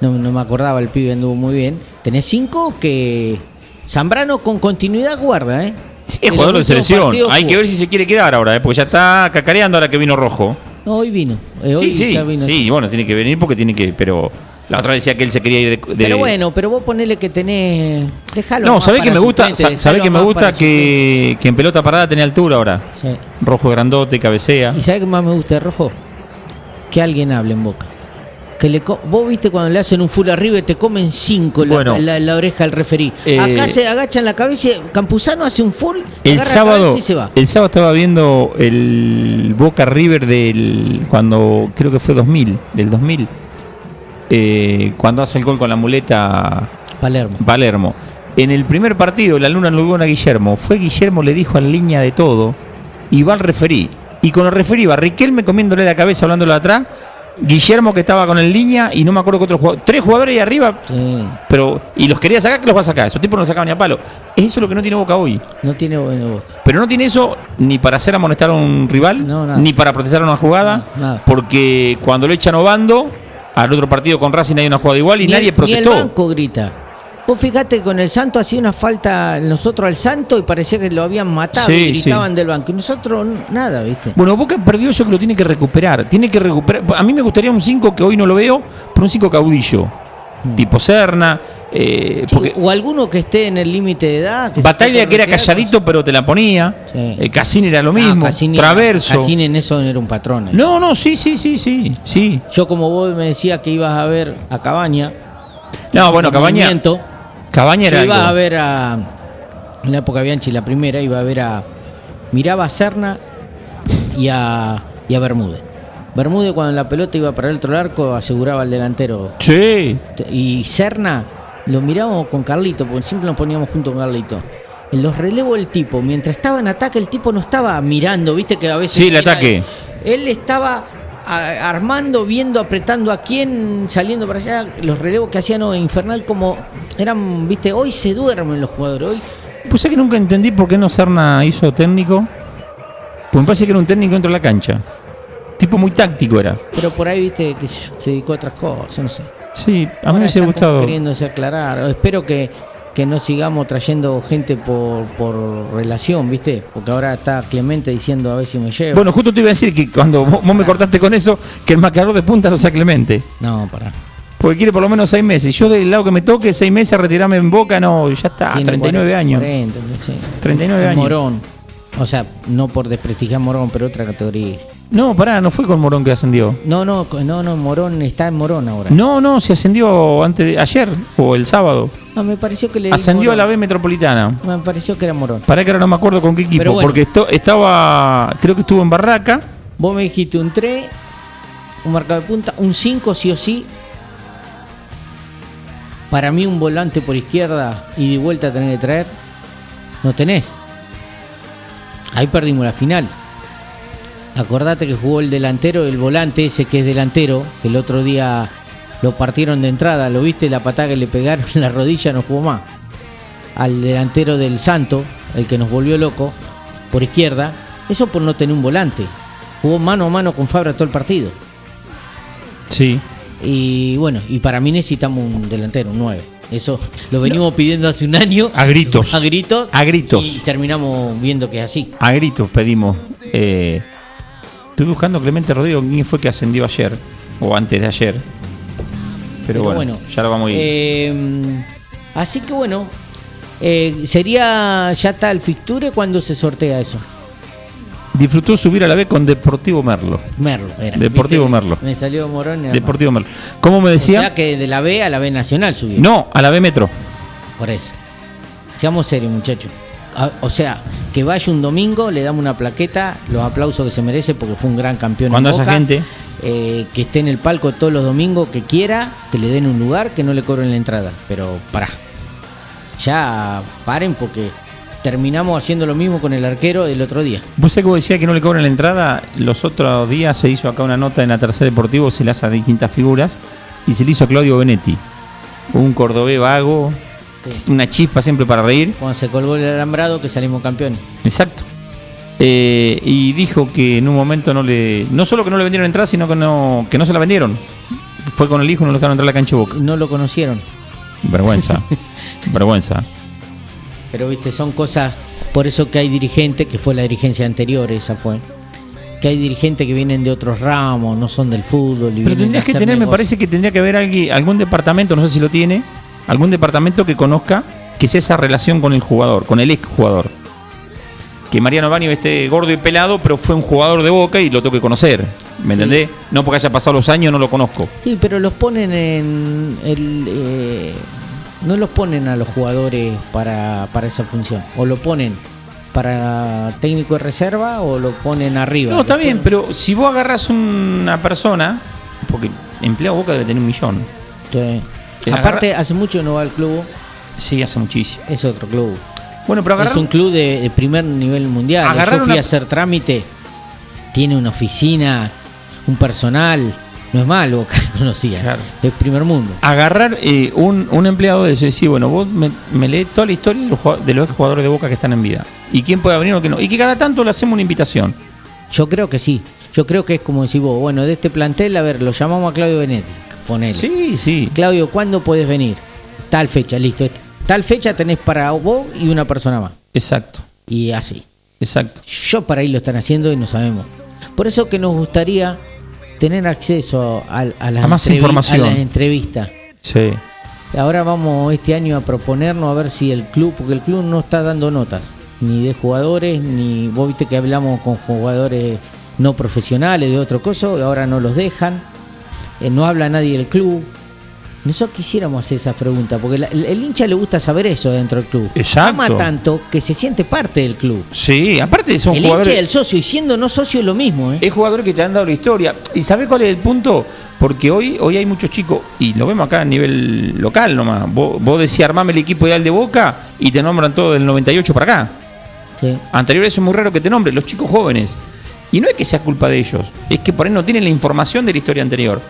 S3: No, no me acordaba, el pibe anduvo muy bien. Tenés cinco que Zambrano con continuidad guarda, ¿eh?
S2: sí, es jugador de selección. Hay que ver si se quiere quedar ahora, ¿eh? porque ya está cacareando ahora que vino rojo.
S3: No, hoy vino. eh, hoy
S2: sí, sí,
S3: ya vino.
S2: sí, bueno, tiene que venir porque tiene que. Pero la otra vez decía que él se quería ir de. de-
S3: Pero bueno, pero vos ponele que tenés. Dejalo.
S2: No, ¿sabés que me gusta? ¿Sabés que me gusta que, que en pelota parada tenía altura ahora?
S3: suplente.
S2: Rojo grandote, cabecea.
S3: Sí. ¿Y sabés qué más me gusta de Rojo? Que alguien hable en boca. Que le co- vos viste cuando le hacen un full arriba y te comen cinco la,
S2: Bueno.
S3: la- la oreja al referí.
S2: Eh,
S3: Acá se agachan la cabeza, Campuzano hace un full,
S2: El
S3: la
S2: sábado,
S3: y se va.
S2: el sábado estaba viendo el Boca River del cuando creo que fue 2000, del 2000, eh, cuando hace el gol con la muleta
S3: Palermo.
S2: Palermo. En el primer partido, la luna no a Guillermo. Fue Guillermo, le dijo en línea de todo y va al referí. Y con el referí iba Riquelme comiéndole la cabeza hablándolo atrás, Guillermo que estaba con el línea y no me acuerdo qué otro jugador, tres jugadores ahí arriba,
S3: Sí.
S2: pero y los quería sacar, que los va a sacar, esos tipos no los sacaban ni a palo. Eso es lo que no tiene Boca hoy.
S3: No tiene bueno.
S2: Pero no tiene eso ni para hacer amonestar a un rival,
S3: No,
S2: ni para protestar una jugada,
S3: No, nada.
S2: porque cuando lo echan Obando, al otro partido con Racing hay una jugada igual y
S3: Ni
S2: nadie
S3: el-
S2: protestó.
S3: Ni el banco grita. Vos fijate con el Santo hacía una falta nosotros al Santo y parecía que lo habían matado
S2: Sí,
S3: y gritaban
S2: sí.
S3: del banco. Y nosotros nada, ¿viste?
S2: Bueno, Boca perdió eso que lo tiene que recuperar. Tiene que recuperar. A mí me gustaría un 5 que hoy no lo veo, pero un 5 caudillo. Tipo Serna. eh,
S3: Sí,
S2: porque
S3: o alguno que esté en el límite de edad. que
S2: Batalla que era calladito, pero te la ponía. Eh, Cassini era lo
S3: Ah,
S2: mismo.
S3: Cassini-
S2: Traverso.
S3: Cassini en eso era un patrón. eh.
S2: No, no, sí, sí, sí, sí. sí.
S3: Yo como vos me decías que ibas a ver a Cabaña.
S2: No, bueno,
S3: en
S2: Cabaña. Cabaña era
S3: Yo iba
S2: algo.
S3: a ver a. En la época Bianchi, la primera, iba a ver a. Miraba a Serna y a, y a Bermúdez. Bermúdez, cuando la pelota iba para el otro arco, aseguraba al delantero.
S2: Sí.
S3: Y Serna lo mirábamos con Carlito, porque siempre nos poníamos junto con Carlito. En los relevos del tipo, mientras estaba en ataque, el tipo no estaba mirando, viste que a veces.
S2: Sí, el
S3: mira,
S2: ataque.
S3: Él estaba a- armando, viendo, apretando a quién, saliendo para allá. Los relevos que hacían infernal, como eran, viste, hoy se duermen los jugadores. Hoy
S2: Pues es que nunca entendí por qué no Serna hizo técnico. Pues me parece que era un técnico dentro de la cancha. Tipo muy táctico era.
S3: Pero por ahí, viste, que se dedicó a otras cosas, no sé.
S2: Sí, a mí me hubiese gustado.
S3: queriéndose aclarar. Espero que, que no sigamos trayendo gente por, por relación, viste, porque ahora está Clemente diciendo a ver si me llevo.
S2: Bueno, justo te iba a decir que cuando vos vos me cortaste con eso, que el marcador de punta no sea Clemente.
S3: no, para.
S2: Porque quiere por lo menos seis meses. Yo del lado que me toque, seis meses, retirarme en boca, no, ya está, 39 años.
S3: 40, sí.
S2: 39 años.
S3: Morón. O sea, no por desprestigiar Morón, pero otra categoría.
S2: No, pará, no fue con Morón que ascendió.
S3: No, no, no, no, Morón está en Morón ahora.
S2: No, no, se ascendió antes de, ayer o el sábado.
S3: No, me pareció que le
S2: Ascendió a la. B Metropolitana.
S3: Me pareció que era Morón.
S2: Para que ahora no me acuerdo con qué equipo,
S3: bueno.
S2: porque esto, estaba, creo que estuvo en Barraca.
S3: Vos me dijiste un 3, un marcado de punta, un 5 sí o sí. Para mí un volante por izquierda y de vuelta tener que traer. No tenés. Ahí perdimos la final. Acordate que jugó el delantero, el volante ese que es delantero, que el otro día lo partieron de entrada, lo viste la patada que le pegaron en *laughs* la rodilla, no jugó más. Al delantero del Santo, el que nos volvió loco, por izquierda, eso por no tener un volante. Jugó mano a mano con Fabra todo el partido.
S2: Sí.
S3: Y bueno, y para mí necesitamos un delantero, un 9. Eso lo venimos pidiendo hace un año.
S2: A gritos.
S3: A gritos.
S2: A gritos.
S3: Y terminamos viendo que es así.
S2: A gritos pedimos. eh, estoy buscando Clemente Rodrigo, quién fue que ascendió ayer o antes de ayer. Pero, bueno, ya lo vamos a ir.
S3: eh, así que bueno, eh, sería, ya está el fixture cuando se sortea eso.
S2: Disfrutó subir a la B con Deportivo Merlo.
S3: Merlo era.
S2: Deportivo
S3: ¿viste?
S2: Merlo.
S3: Me salió Morón. era
S2: Deportivo Merlo. ¿Cómo me
S3: O
S2: decía?
S3: sea que de la B a la B Nacional subió.
S2: No, a la B Metro.
S3: Por eso. Seamos serios, muchachos. A- O sea, que vaya un domingo, le damos una plaqueta, los aplausos que se merece porque fue un gran campeón.
S2: Cuando
S3: Boca.
S2: gente.
S3: Eh, que esté en el palco todos los domingos, que quiera, que le den un lugar, que no le cobren la entrada. Pero pará. Ya paren porque terminamos haciendo lo mismo con el arquero del otro día.
S2: Vos sabés que vos decías que no le cobran la entrada. Los otros días se hizo acá una nota en la tercera deportivo, se le hace a distintas figuras. Y se le hizo a Claudio Benetti. Un cordobés vago,
S3: Sí.
S2: una chispa siempre para reír.
S3: Cuando se colgó el alambrado, que salimos campeones.
S2: Exacto. Eh, y dijo que en un momento no le. No solo que no le vendieron entrada, sino que no, que no se la vendieron. Fue con el hijo y no lo dejaron entrar a la cancha de boca.
S3: No lo conocieron.
S2: Vergüenza. *laughs* Vergüenza.
S3: Pero viste, son cosas, por eso que hay dirigentes, que fue la dirigencia anterior, esa fue, que hay dirigentes que vienen de otros ramos, no son del fútbol. Y
S2: Pero tendrías que tener, me parece que tendría que haber alguien, algún departamento, no sé si lo tiene, algún departamento que conozca que sea esa relación con el jugador, con el ex jugador. Que Mariano Baño esté gordo y pelado, pero fue un jugador de boca y lo tengo que conocer. ¿Me
S3: Sí.
S2: entendés? No porque haya pasado los años, no lo conozco.
S3: Sí, pero los ponen en el... eh, no los ponen a los jugadores para, para esa función. O lo ponen para técnico de reserva o lo ponen arriba.
S2: No, está bien, pero si vos agarras una persona, porque empleado Boca debe tener un millón.
S3: Sí.
S2: Te
S3: Aparte, hace mucho no va al club,
S2: Sí, hace muchísimo.
S3: es otro club.
S2: Bueno, pero agarrar,
S3: Es un club de, de primer nivel mundial.
S2: Agarrar
S3: Yo fui
S2: una-
S3: a hacer trámite tiene una oficina, un personal. No es mal Boca *laughs* conocía.
S2: Claro.
S3: Es primer mundo.
S2: Agarrar eh, un, un empleado de eso y decir, bueno, vos me, me lees toda la historia de los, jugado- de los jugadores de Boca que están en vida. Y quién puede venir o quién no. Y que cada tanto le hacemos una invitación.
S3: Yo creo que sí. Yo creo que es como decir vos, bueno, de este plantel, a ver, lo llamamos a Claudio Benetti. Ponele.
S2: Sí, sí.
S3: Claudio, ¿cuándo puedes venir? Tal fecha, listo. Tal fecha tenés para vos y una persona más.
S2: Exacto,
S3: Y así.
S2: exacto.
S3: Yo para ahí lo están haciendo y no sabemos. Por eso que nos gustaría tener acceso a, a las
S2: A más información.
S3: a las entrevistas.
S2: Sí.
S3: Ahora vamos este año a proponernos a ver si el club, porque el club no está dando notas, ni de jugadores, ni vos viste que hablamos con jugadores no profesionales de otro coso, y ahora no los dejan, eh, no habla nadie del club. Nosotros quisiéramos hacer esas preguntas, porque la- el, el hincha le gusta saber eso dentro del club.
S2: Exacto.
S3: Ama tanto que se siente parte del club.
S2: Sí, aparte son
S3: el
S2: jugadores.
S3: hincha y el socio, y siendo no socio es lo mismo, ¿eh?
S2: Es jugadores que te han dado la historia. ¿Y sabés cuál es el punto? Porque hoy, hoy hay muchos chicos, y lo vemos acá a nivel local nomás. Vos, vos decís armame el equipo ideal de Boca y te nombran todo del 98 para acá.
S3: Sí.
S2: Anterior eso es muy raro que te nombren, los chicos jóvenes. Y no es que sea culpa de ellos, es que por ahí no tienen la información de la historia anterior.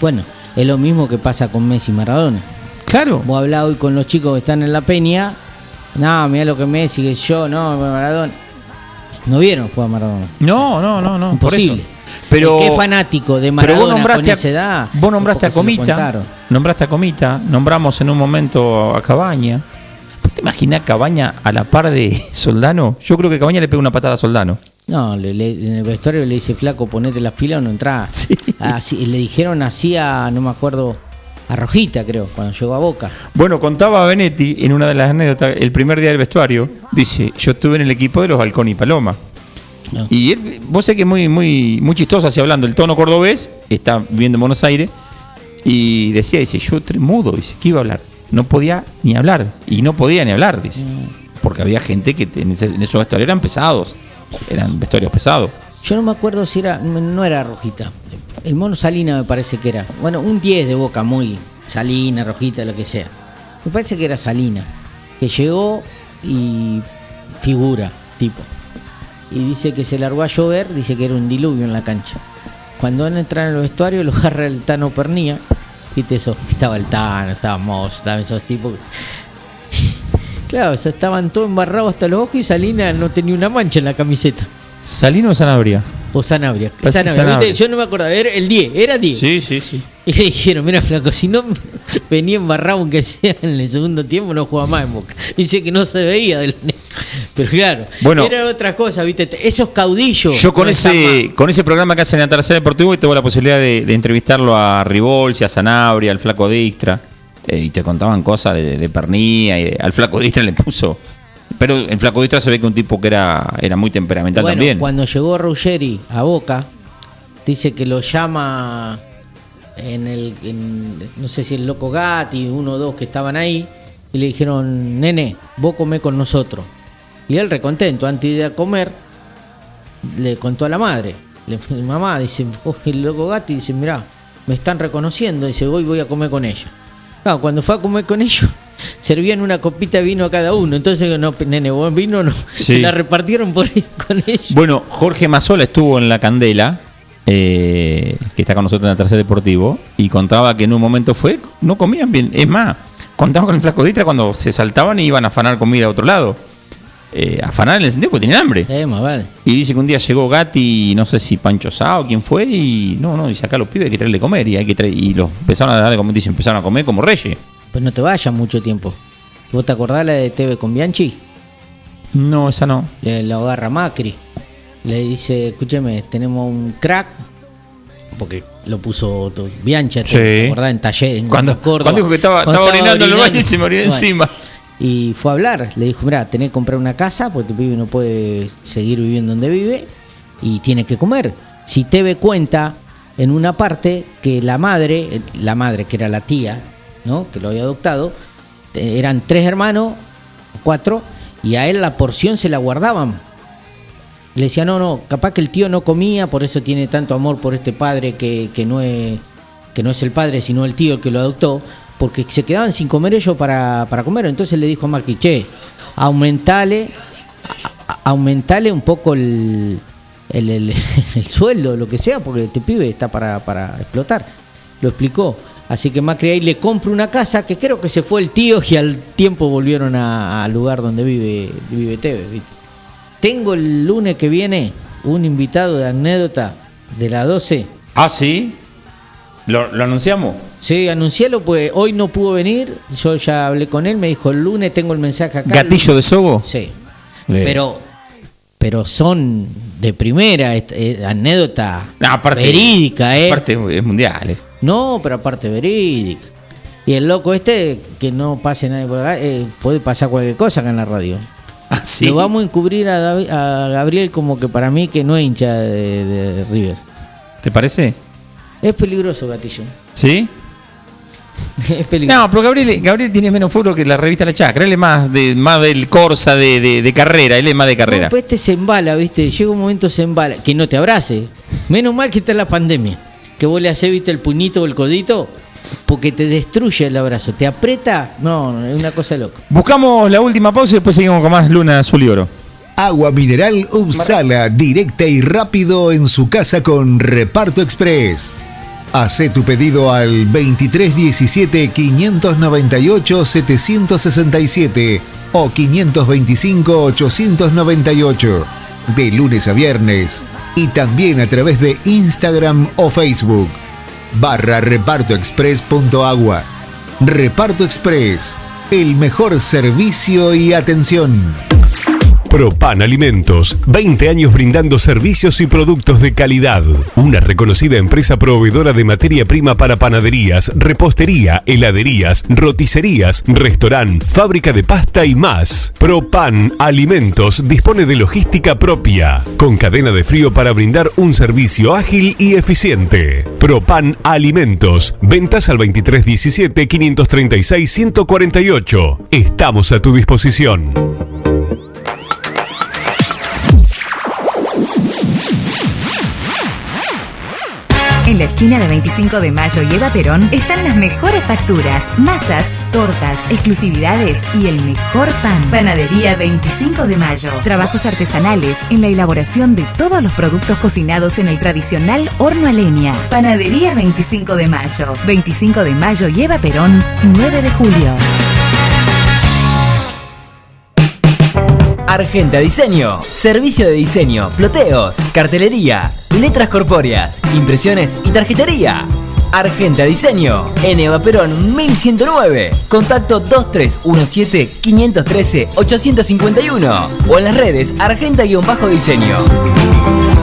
S3: Bueno, es lo mismo que pasa con Messi y Maradona.
S2: Claro.
S3: Vos hablás hoy con los chicos que están en la peña. No, mirá lo que Messi, que yo, no, Maradona. No vieron jugar a Maradona.
S2: No, no, no, no. por
S3: Imposible.
S2: eso. Pero,
S3: El que es fanático de
S2: pero
S3: Maradona
S2: vos nombraste,
S3: con
S2: a-
S3: esa edad.
S2: vos nombraste a Comita, nombraste a Comita, nombramos en un momento a Cabaña. ¿Vos te imaginás Cabaña a la par de Soldano? Yo creo que Cabaña le pega una patada a Soldano.
S3: No, le- le- en el vestuario le dice, flaco, ponete las pilas o no entrás. *laughs*
S2: Sí.
S3: Así, le dijeron así a, no me acuerdo, a Rojita creo, cuando llegó a Boca.
S2: Bueno, contaba Benetti en una de las anécdotas, el primer día del vestuario, dice, yo estuve en el equipo de los Halcón y Paloma.
S3: No.
S2: Y él, vos sé que es muy, muy, muy chistoso así hablando, el tono cordobés, está viviendo en Buenos Aires, y decía, dice, yo mudo, dice, ¿qué iba a hablar? No podía ni hablar, y no podía ni hablar, dice, porque había gente que en, ese- en esos vestuarios eran pesados, eran vestuarios pesados.
S3: Yo no me acuerdo si era, no era Rojita. El mono Salina me parece que era. Bueno, un 10 de Boca, muy Salina, Rojita, lo que sea. Me parece que era Salina, que llegó y figura, tipo. Y dice que se largó a llover, dice que era un diluvio en la cancha. Cuando van a entrar en el vestuario, lo agarra el Tano Pernía. Viste eso, estaba el Tano, estaba Moss, estaban esos tipos. Claro, o sea, estaban todos embarrados hasta los ojos y Salina no tenía una mancha en la camiseta.
S2: ¿Salino o Sanabria?
S3: O Sanabria. Sanabria. Yo no me acordaba, era el 10, era 10.
S2: Sí, sí, sí.
S3: Y le dijeron, mira flaco, si no *laughs* venía embarrado aunque sea en el segundo tiempo, no juega más en Boca. Dice que no se veía del Pero claro,
S2: Bueno.
S3: era otra cosa, ¿viste? Esos caudillos.
S2: Yo con
S3: no
S2: ese, con ese programa que hacen en la tercera deportivo y tuve la posibilidad de, de entrevistarlo a Ribolsi, a Sanabria, al Flaco Dijkstra, eh, y te contaban cosas de, de Pernía, y de- al Flaco Dijkstra le puso. Pero el Flaco Dijkstra se ve que un tipo que era, era muy temperamental
S3: bueno,
S2: también.
S3: cuando llegó Ruggeri a Boca, dice que lo llama en el, en- no sé si el Loco Gatti, uno o dos que estaban ahí, y le dijeron, nene, vos comé con nosotros. Y él recontento, antes de ir a comer, le contó a la madre. Le, mamá, dice, el Loco Gatti, dice, mirá, me están reconociendo, dice, voy, voy a comer con ellos. Claro, cuando fue a comer con ellos, *laughs* servían una copita de vino a cada uno. Entonces, no, nene, vos vino no. *laughs*
S2: Sí.
S3: Se la repartieron por ahí *laughs* con ellos.
S2: Bueno, Jorge Mazola estuvo en la Candela, eh, que está con nosotros en el tercer deportivo, y contaba que en un momento fue, no comían bien. Es más, contaban con el Flaco Dijkstra cuando se saltaban y iban a afanar comida a otro lado. Eh, afanar en el sentido que tenían hambre.
S3: Sí, más vale.
S2: Y dice que un día llegó Gatti, no sé si Pancho Sao, quién fue, y no, no, dice acá los pibes hay que traerle comer, y hay que traer, y los empezaron a darle como dice, empezaron a comer como reyes.
S3: Pues no te vayas mucho tiempo. ¿Vos te acordás la de TV con Bianchi?
S2: No, esa no.
S3: Le lo agarra Macri. Le dice, escúcheme, tenemos un crack. Porque lo puso Bianchi, ¿te
S2: Sí.
S3: te acordás? En taller, en
S2: Cuando,
S3: Córdoba.
S2: cuando dijo que estaba, orinando en el baño y se me orinó
S3: Bueno,
S2: encima.
S3: Y fue a hablar. Le dijo, mira, tenés que comprar una casa porque tu pibe no puede seguir viviendo donde vive y tiene que comer. Si TV cuenta en una parte que la madre, la madre que era la tía, ¿no? Que lo había adoptado, te- eran tres hermanos, cuatro, y a él la porción se la guardaban. Le decía, no, no, capaz que el tío no comía, por eso tiene tanto amor por este padre que, que no es que no es el padre, sino el tío el que lo adoptó, porque se quedaban sin comer ellos para, para comer. Entonces le dijo a Macri, che, aumentale, aumentale un poco el, el, el- *laughs* el sueldo, lo que sea, porque este pibe está para, para explotar. Lo explicó. Así que Macri ahí le compra una casa que creo que se fue el tío y al tiempo volvieron al lugar donde vive, vive Tevez. ¿viste? Tengo el lunes que viene un invitado de anécdota de la 12.
S2: Ah, sí. ¿Lo, lo anunciamos?
S3: Sí, anuncialo, pues hoy no pudo venir. Yo ya hablé con él, me dijo el lunes tengo el mensaje acá.
S2: ¿Gatillo de Sogo?
S3: Sí. Pero, pero son de primera, eh, anécdota
S2: No, aparte,
S3: verídica, ¿eh?
S2: Aparte es mundial. eh.
S3: No, pero aparte verídica. Y el loco este, que no pase nadie por acá, eh, puede pasar cualquier cosa acá en la radio. *laughs*
S2: Ah, sí.
S3: Lo vamos a encubrir a Gabriel como que para mí que no es hincha de, de River.
S2: ¿Te parece?
S3: Es peligroso, gatillo.
S2: ¿Sí? *laughs*
S3: es peligroso.
S2: No, pero Gabriel, Gabriel tiene menos fútbol que la revista La Chacra. Él es más, de, más del Corsa de, de- de carrera. Él es más de carrera.
S3: No, pues este se embala, ¿viste? Llega un momento se embala. Que no te abrace. Menos mal que está la pandemia. Que vos le haces, ¿viste? El puñito o el codito. Porque te destruye el abrazo. Te aprieta. No, no, es una cosa loca.
S2: Buscamos la última pausa y después seguimos con más Luna Azul y Oro.
S9: Agua mineral Upsala, directa y rápido en su casa con Reparto Express. Hace tu pedido al 2317 598 767 o 525 898 de lunes a viernes y también a través de Instagram o Facebook barra repartoexpress.agua. Reparto Express, el mejor servicio y atención.
S4: Propan Alimentos, 20 años brindando servicios y productos de calidad. Una reconocida empresa proveedora de materia prima para panaderías, repostería, heladerías, roticerías, restaurant, fábrica de pasta y más. Propan Alimentos dispone de logística propia, con cadena de frío para brindar un servicio ágil y eficiente. Propan Alimentos, ventas al 2317 536 148. Estamos a tu disposición.
S5: En la esquina de 25 de Mayo y Eva Perón están las mejores facturas, masas, tortas, exclusividades y el mejor pan. Panadería 25 de Mayo. Trabajos artesanales en la elaboración de todos los productos cocinados en el tradicional horno a leña. Panadería 25 de Mayo. 25 de Mayo y Eva Perón, 9 de julio.
S7: Argenta Diseño. Servicio de diseño, ploteos, cartelería, letras corpóreas, impresiones y tarjetería. Argenta Diseño. En Eva Perón 1109. Contacto 2317-513-851. O en las redes Argenta-Diseño.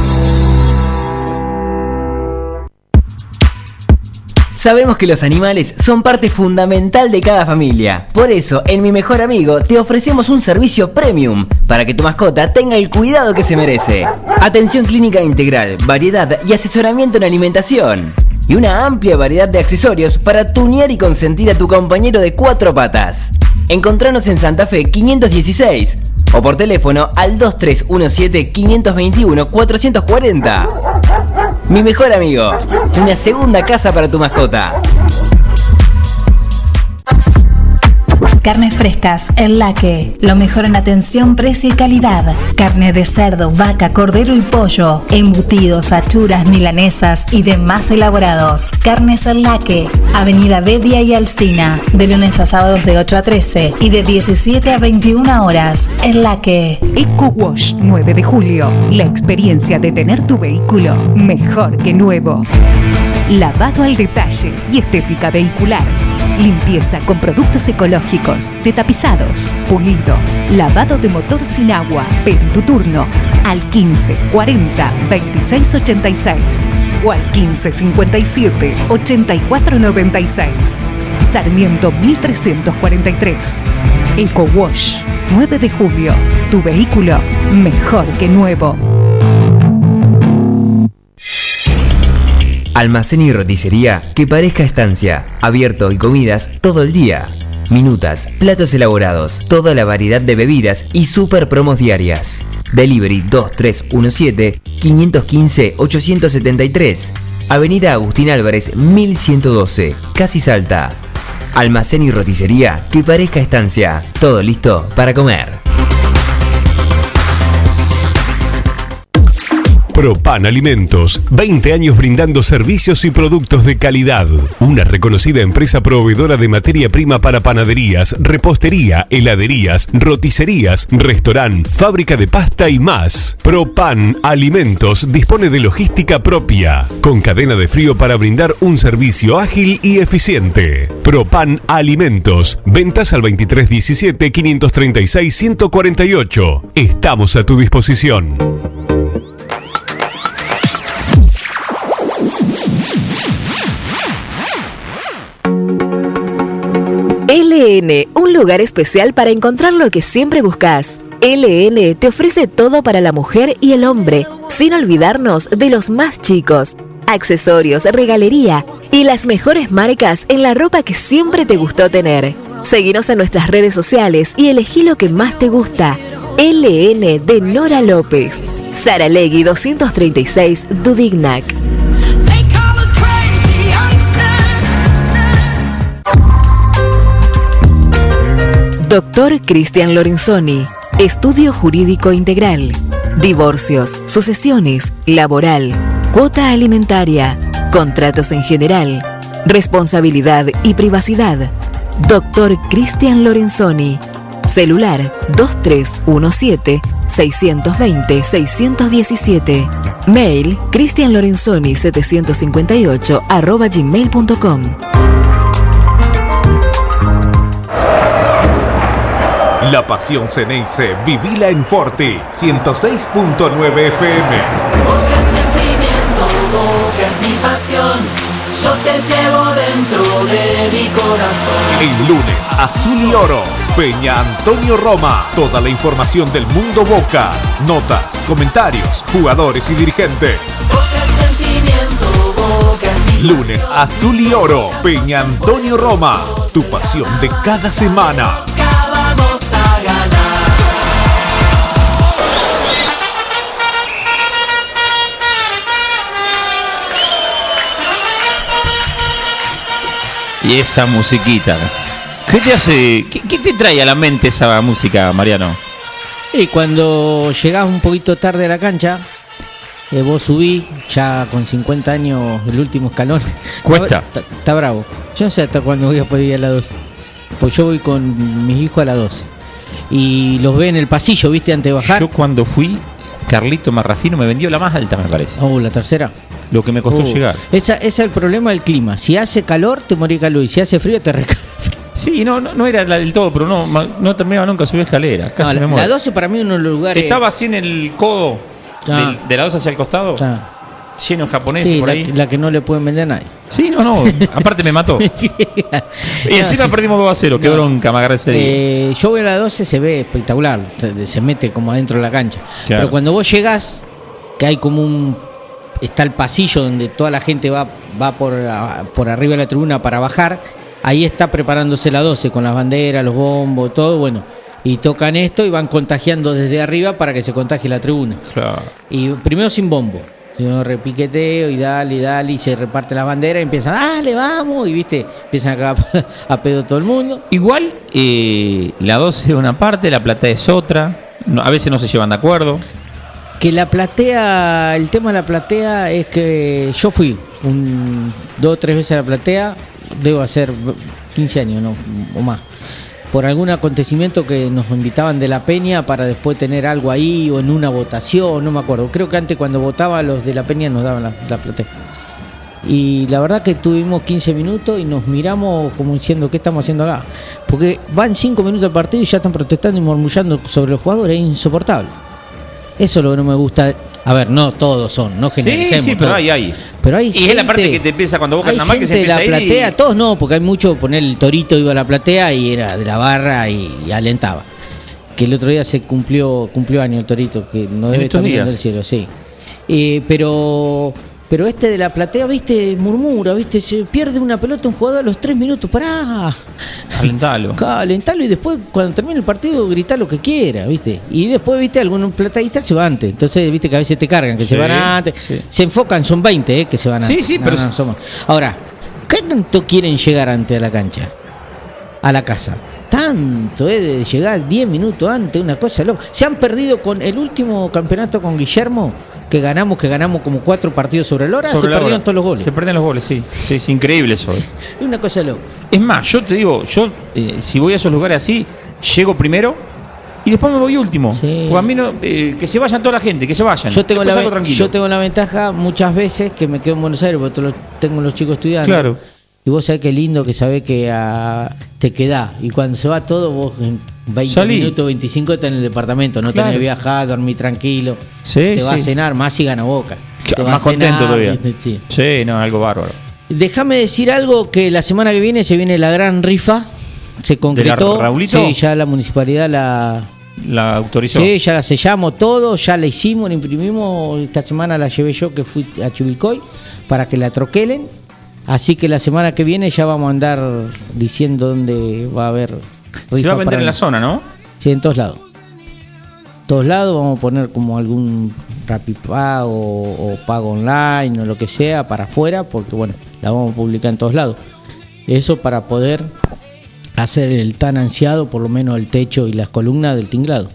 S7: Sabemos que los animales son parte fundamental de cada familia. Por eso, en Mi Mejor Amigo te ofrecemos un servicio premium para que tu mascota tenga el cuidado que se merece. Atención clínica integral, variedad y asesoramiento en alimentación. Y una amplia variedad de accesorios para tunear y consentir a tu compañero de cuatro patas. Encontranos en Santa Fe 516 o por teléfono al 2317-521-440. Mi mejor amigo, una segunda casa para tu mascota.
S10: Carnes frescas, El Laque. Lo mejor en atención, precio y calidad. Carne de cerdo, vaca, cordero y pollo. Embutidos, achuras, milanesas y demás elaborados. Carnes El Laque. Avenida Bedia y Alcina. De lunes a sábados de 8 a 13 y de 17 a 21 horas. El Laque.
S6: Eco Wash 9 de julio. La experiencia de tener tu vehículo mejor que nuevo. Lavado al detalle y estética vehicular. Limpieza con productos ecológicos, de tapizados, pulido, lavado de motor sin agua. Pedí tu turno al 15 40 26 86 o al 15 57 84 96. Sarmiento 1343. Eco Wash 9 de julio. Tu vehículo mejor que nuevo.
S7: Almacén y roticería que parezca estancia. Abierto y comidas todo el día. Minutas, platos elaborados, toda la variedad de bebidas y super promos diarias. Delivery 2317-515-873. Avenida Agustín Álvarez 1112, Casi Salta. Almacén y roticería que parezca estancia. Todo listo para comer.
S4: Propan Alimentos, 20 años brindando servicios y productos de calidad. Una reconocida empresa proveedora de materia prima para panaderías, repostería, heladerías, roticerías, restaurant, fábrica de pasta y más. Propan Alimentos dispone de logística propia, con cadena de frío para brindar un servicio ágil y eficiente. Propan Alimentos, ventas al 2317 536 148. Estamos a tu disposición.
S11: LN, un lugar especial para encontrar lo que siempre buscas. LN te ofrece todo para la mujer y el hombre, sin olvidarnos de los más chicos. Accesorios, regalería y las mejores marcas en la ropa que siempre te gustó tener. Seguinos en nuestras redes sociales y elegí lo que más te gusta. LN de Nora López. Sara Legui 236 Dudignac. Doctor Cristian Lorenzoni. Estudio Jurídico Integral. Divorcios, sucesiones, laboral, cuota alimentaria, contratos en general, responsabilidad y privacidad. Doctor Cristian Lorenzoni. Celular 2317-620-617. Mail cristianlorenzoni758 arroba gmail.com.
S1: La pasión Ceneice, vivila en Forti, 106.9 FM.
S8: Porque sentimiento, bocas y pasión, yo te llevo dentro de mi corazón.
S1: El lunes, Azul y Oro, Peña Antonio Roma. Toda la información del mundo Boca, notas, comentarios, jugadores y dirigentes.
S8: Sentimiento, bocas y
S1: Lunes, Azul y Oro, Peña Antonio Roma. Tu pasión de cada semana.
S2: Y esa musiquita. ¿Qué te hace? ¿Qué, qué te trae a la mente esa música, Mariano?
S3: Y cuando llegás un poquito tarde a la cancha, eh, vos subís, ya con 50 años, el último escalón. *laughs*
S2: Cuesta.
S3: Está, bravo. Yo no sé hasta cuándo voy a poder ir a la 12. Pues yo voy con mis hijos a la 12. Y los ve en el pasillo, ¿viste? Antes de bajar.
S2: Yo cuando fui, Carlito Marrafino me vendió la más alta, me parece.
S3: Oh, la tercera.
S2: Lo que me costó
S3: Uh,
S2: llegar.
S3: Esa, ese es el problema del clima. Si hace calor, te morís de calor. Y si hace frío, te reca. *laughs*
S2: Sí, no, no, no era la del todo, pero no, no terminaba nunca subir escalera. Casi
S3: No,
S2: me
S3: la,
S2: muero.
S3: la 12 para mí es uno de los lugares.
S2: Estaba así en el codo
S3: Ah.
S2: de la 2 hacia el costado,
S3: Ah,
S2: lleno de japoneses
S3: sí,
S2: por
S3: la,
S2: ahí.
S3: la que no le pueden vender a nadie.
S2: Sí, no, no. *laughs* Aparte me mató. *laughs* Y encima perdimos 2 a 0. Qué
S3: No.
S2: bronca me agarré ese día.
S3: Eh, yo voy a la 12, se ve espectacular, se- se mete como adentro de la cancha.
S2: Claro.
S3: Pero cuando vos llegás, que hay como un. Está el pasillo donde toda la gente va, va por, a- por arriba de la tribuna para bajar, ahí está preparándose la 12 con las banderas, los bombos, todo, bueno. Y tocan esto y van contagiando desde arriba para que se contagie la tribuna.
S2: Claro.
S3: Y primero sin bombo, sino repiqueteo y dale, dale, y se reparte la bandera y empiezan, dale, vamos, y viste, empiezan acá *laughs* a pedo todo el mundo.
S2: Igual, eh, la 12 es una parte, la plata es otra. No, a veces no se llevan de acuerdo.
S3: Que la platea, el tema de la platea es que yo fui un, dos o tres veces a la platea, debo hacer 15 años no, o más, por algún acontecimiento que nos invitaban de la Peña para después tener algo ahí o en una votación, no me acuerdo. Creo que antes cuando votaba los de la Peña nos daban la, la platea. Y la verdad que tuvimos 15 minutos y nos miramos como diciendo, ¿qué estamos haciendo acá? Porque van 5 minutos del partido y ya están protestando y murmullando sobre los jugadores, es insoportable. Eso es lo que no me gusta. A ver, no todos son, no
S2: Sí,
S3: generalicemos.
S2: sí, pero
S3: todo.
S2: hay, hay.
S3: Pero hay
S2: Y es la parte que te empieza cuando vos cantas mal, que se
S3: de
S2: empieza
S3: la
S2: a ir y-
S3: platea, todos no, porque hay mucho, poner el torito iba a la platea y era de la barra y, y alentaba. Que el otro día se cumplió cumplió año el torito, que no debe estar
S2: días?
S3: el cielo, sí. Eh, pero pero este de la platea, viste, murmura, viste, se pierde una pelota un jugador a los tres minutos, pará,
S2: Alentalo. *laughs*
S3: calentalo y después cuando termine el partido grita lo que quiera, viste. Y después, viste, algunos plateístas se van antes. Entonces, viste que a veces te cargan, que
S2: Sí,
S3: se van antes.
S2: sí.
S3: Se enfocan, son 20, eh, que se van
S2: Sí,
S3: antes.
S2: sí,
S3: No,
S2: pero
S3: no, somos- Ahora, ¿qué tanto quieren llegar antes a la cancha? A la casa. Tanto, eh, de llegar 10 minutos antes, una cosa loca. Se han perdido con el último campeonato con Guillermo, que ganamos, que ganamos como cuatro partidos sobre el hora,
S2: Sobre
S3: se
S2: la
S3: perdieron
S2: hora.
S3: todos los goles.
S2: Se perdían los goles, sí. Sí, es increíble eso. eh.
S3: Es una cosa loca.
S2: Es más, yo te digo, yo eh, si voy a esos lugares así, llego primero y después me voy último. Porque a mí no, eh, que se vayan toda la gente, que se vayan.
S3: Yo tengo,
S2: Después
S3: la, yo tengo la ventaja muchas veces que me quedo en Buenos Aires porque tengo los chicos estudiando.
S2: Claro.
S3: Y vos sabés qué lindo que sabés que ah, te quedás. Y cuando se va todo, vos en 20
S2: Salí.
S3: minutos, 25 estás en el departamento. No
S2: Claro.
S3: tenés que viajar, dormir tranquilo.
S2: Sí,
S3: te vas a
S2: sí.
S3: cenar, más si gana boca.
S2: Más
S3: a
S2: contento
S3: cenar,
S2: todavía.
S3: Sí.
S2: Sí, no, algo bárbaro.
S3: Déjame decir algo que la semana que viene se viene la gran rifa. Se concretó.
S2: Raulito?
S3: Sí, ya la municipalidad la,
S2: La autorizó.
S3: Sí, ya la sellamos todo, ya la hicimos, la imprimimos. Esta semana la llevé yo que fui a Chivilcoy para que la troquelen. Así que la semana que viene ya vamos a andar diciendo dónde va a haber.
S2: Se va a vender en la zona, ¿no?
S3: Sí, en todos lados. Todos lados vamos a poner como algún rapipago o, o pago online o lo que sea para afuera, porque bueno, la vamos a publicar en todos lados. Eso para poder hacer el tan ansiado, por lo menos el techo y las columnas del tinglado.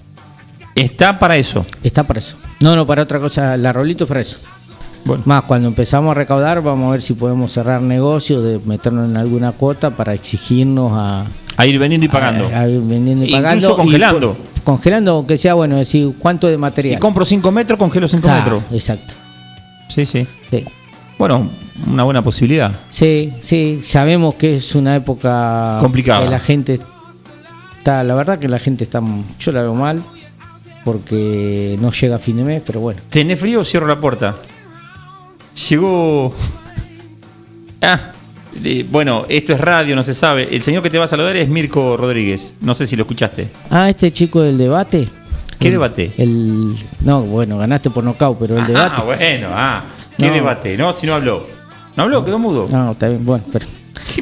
S2: Está para eso.
S3: Está para eso. No, no, para otra cosa. La rolito es para eso.
S2: Bueno.
S3: Más, cuando empezamos a recaudar, vamos a ver si podemos cerrar negocios, de meternos en alguna cuota para exigirnos a,
S2: A ir vendiendo y pagando.
S3: a- a ir vendiendo y pagando.
S2: incluso congelando.
S3: Y congelando, aunque sea, bueno, decir, ¿cuánto de material?
S2: Si compro 5 metros, congelo 5
S3: Ah,
S2: metros.
S3: Exacto.
S2: Sí, sí.
S3: Sí.
S2: Bueno, una buena posibilidad.
S3: Sí, sí, sabemos que es una época
S2: Complicada.
S3: Que la gente está, la verdad que la gente está, yo la veo mal porque no llega a fin de mes, pero bueno.
S2: ¿Tenés frío? Cierro la puerta. Llegó. Ah, bueno, esto es radio, no se sabe. El señor que te va a saludar es Mirko Rodríguez. No sé si lo escuchaste.
S3: Ah, este chico del debate.
S2: ¿Qué
S3: El-
S2: debate?
S3: El, no, bueno, ganaste por nocaut, pero el debate.
S2: Ah, bueno, ah. ¿Qué
S3: No.
S2: debate? No, si no habló. ¿No habló? ¿Quedó mudo?
S3: No, está bien, bueno, pero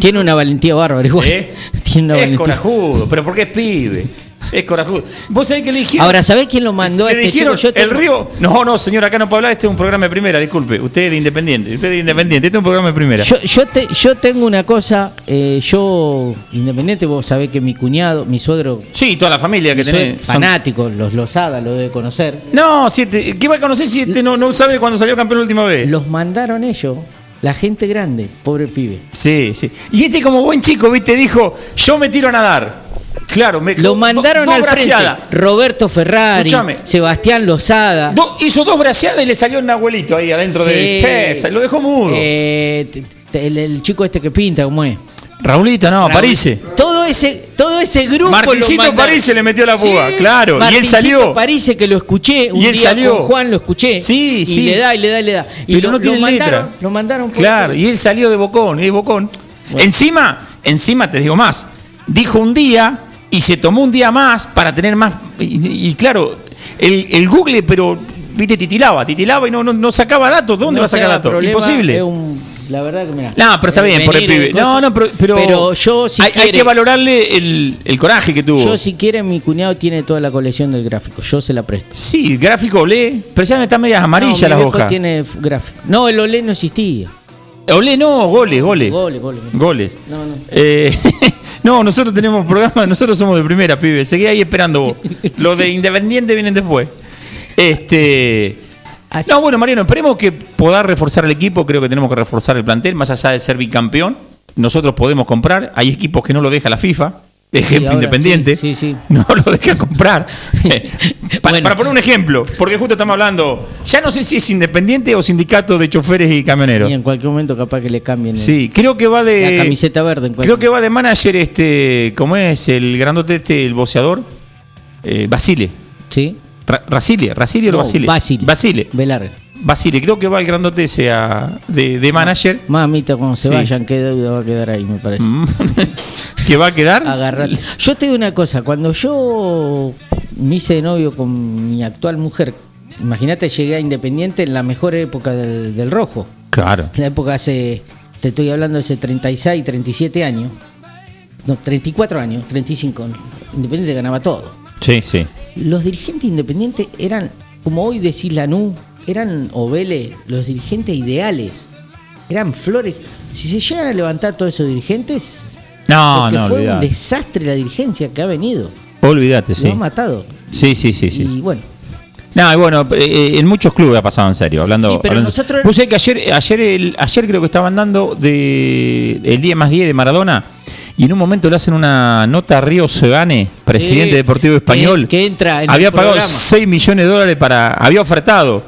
S3: tiene una valentía bárbara igual.
S2: ¿Eh? *laughs*
S3: Tiene una
S2: Es
S3: valentía.
S2: corajudo, pero porque es pibe. Es corajudo. ¿Vos sabés que le dijeron?
S3: Ahora, ¿sabés quién lo mandó a este
S2: dijeron,
S3: chico? Yo
S2: el río. No, no, señor, acá no puedo hablar. Este es un programa de primera, disculpe. Usted es de independiente. Usted es de independiente. Este es un programa de primera.
S3: Yo, yo, te- yo tengo una cosa, eh, yo, independiente, vos sabés que mi cuñado, mi suegro,
S2: Sí, toda la familia que tenés. son-
S3: fanático, los Lozada lo debe conocer.
S2: No, si este- ¿qué va a conocer si este no, no sabe cuando salió campeón la última vez?
S3: Los mandaron ellos, la gente grande, pobre pibe.
S2: Sí, sí. Y este como buen chico, viste, dijo, yo me tiro a nadar. Claro, me
S3: Lo mandaron
S2: do- dos
S3: al frente. Roberto Ferrari,
S2: Escuchame.
S3: Sebastián Lozada.
S2: Do- hizo dos braceadas y le salió un abuelito ahí adentro
S3: Sí.
S2: de Pesa, lo dejó mudo.
S3: Eh, el, el chico este que pinta, ¿cómo es?
S2: Raulito, no,
S3: Raúl.
S2: París.
S3: Todo ese, todo ese grupo
S2: Martincito. París se le metió la púa, claro, y él
S3: Martincito
S2: salió.
S3: París que lo escuché, un
S2: Y él
S3: día
S2: salió.
S3: con Juan lo escuché.
S2: Sí,
S3: y
S2: sí.
S3: le da y le da y le da. Y
S2: Pero
S3: lo,
S2: no tiene
S3: lo mandaron,
S2: letra.
S3: Lo mandaron por
S2: Claro, y él salió de bocón, y de bocón. Encima, encima te digo más, dijo un día y se tomó un día más para tener más. Y, y claro, el, el Google, pero, viste, titilaba, titilaba y no, no, no sacaba datos. ¿De dónde
S3: No
S2: va a sacar datos? Imposible.
S3: es un- la verdad que mira.
S2: No, pero está bien por el pibe. No, no, pero, pero,
S3: yo si
S2: hay, hay que valorarle el, el coraje que tuvo.
S3: Yo si quiere mi cuñado tiene toda la colección del gráfico, yo se la presto.
S2: Sí, gráfico olé, pero ya están medias amarillas
S3: no,
S2: las hojas.
S3: tiene gráfico. No, el olé no existía.
S2: Olé no, goles, goles.
S3: Goles, goles.
S2: Goles.
S3: No, no.
S2: Eh, *laughs* no, nosotros tenemos programa, nosotros somos de primera, pibe. Seguí ahí esperando vos. Los de Independiente vienen después. Este. No, bueno, Mariano, esperemos que pueda reforzar el equipo. Creo que tenemos que reforzar el plantel, más allá de ser bicampeón. Nosotros podemos comprar. Hay equipos que no lo deja la FIFA. Ejemplo independiente.
S3: sí, sí, sí. *laughs*
S2: No lo deja comprar. para, para poner un ejemplo, porque justo estamos hablando. Ya no sé si es independiente o sindicato de choferes y camioneros.
S3: Y en cualquier momento capaz que le cambien el-
S2: Sí, creo que va de.
S3: la camiseta verde. En
S2: Creo que va de manager este. ¿Cómo es? El grandote este, el boceador. Eh, Basile.
S3: Sí.
S2: Ra- Racile, Racile o
S3: No,
S2: Basile.
S3: Basile.
S2: Basile.
S3: Velarde.
S2: Basile, creo que va el grandote ese a- de, de manager.
S3: Mamita, cuando se
S2: Sí.
S3: vayan, qué deuda va a quedar ahí, me parece.
S2: Mm. *laughs* que va a quedar.
S3: Agarrar. Yo te digo una cosa, cuando yo me hice de novio con mi actual mujer, imagínate, llegué a Independiente en la mejor época del, del rojo.
S2: Claro.
S3: En la época hace, te estoy hablando de hace 36, 37 años. No, 34 años, 35. Independiente ganaba todo.
S2: Sí, sí.
S3: Los dirigentes independientes eran, como hoy decís Lanú, eran o Vélez, los dirigentes ideales. Eran flores. Si se llegan a levantar todos esos dirigentes,
S2: No,
S3: porque
S2: no,
S3: fue un desastre la dirigencia que ha venido.
S2: Olvídate,
S3: Lo
S2: sí.
S3: ha matado.
S2: Sí, sí, sí, sí.
S3: Y bueno,
S2: No, y bueno, eh, en muchos clubes ha pasado en serio, hablando.
S3: Sí, pero
S2: hablando-
S3: nosotros-
S2: Vos sabés que ayer, ayer, el- ayer creo que estaban dando de el día más 10 de Maradona y en un momento le hacen una nota a Río Sebane, presidente
S3: Sí,
S2: deportivo español.
S3: que- que entra en
S2: había
S3: el
S2: pagado
S3: programa.
S2: 6 millones de dólares para. Había ofertado.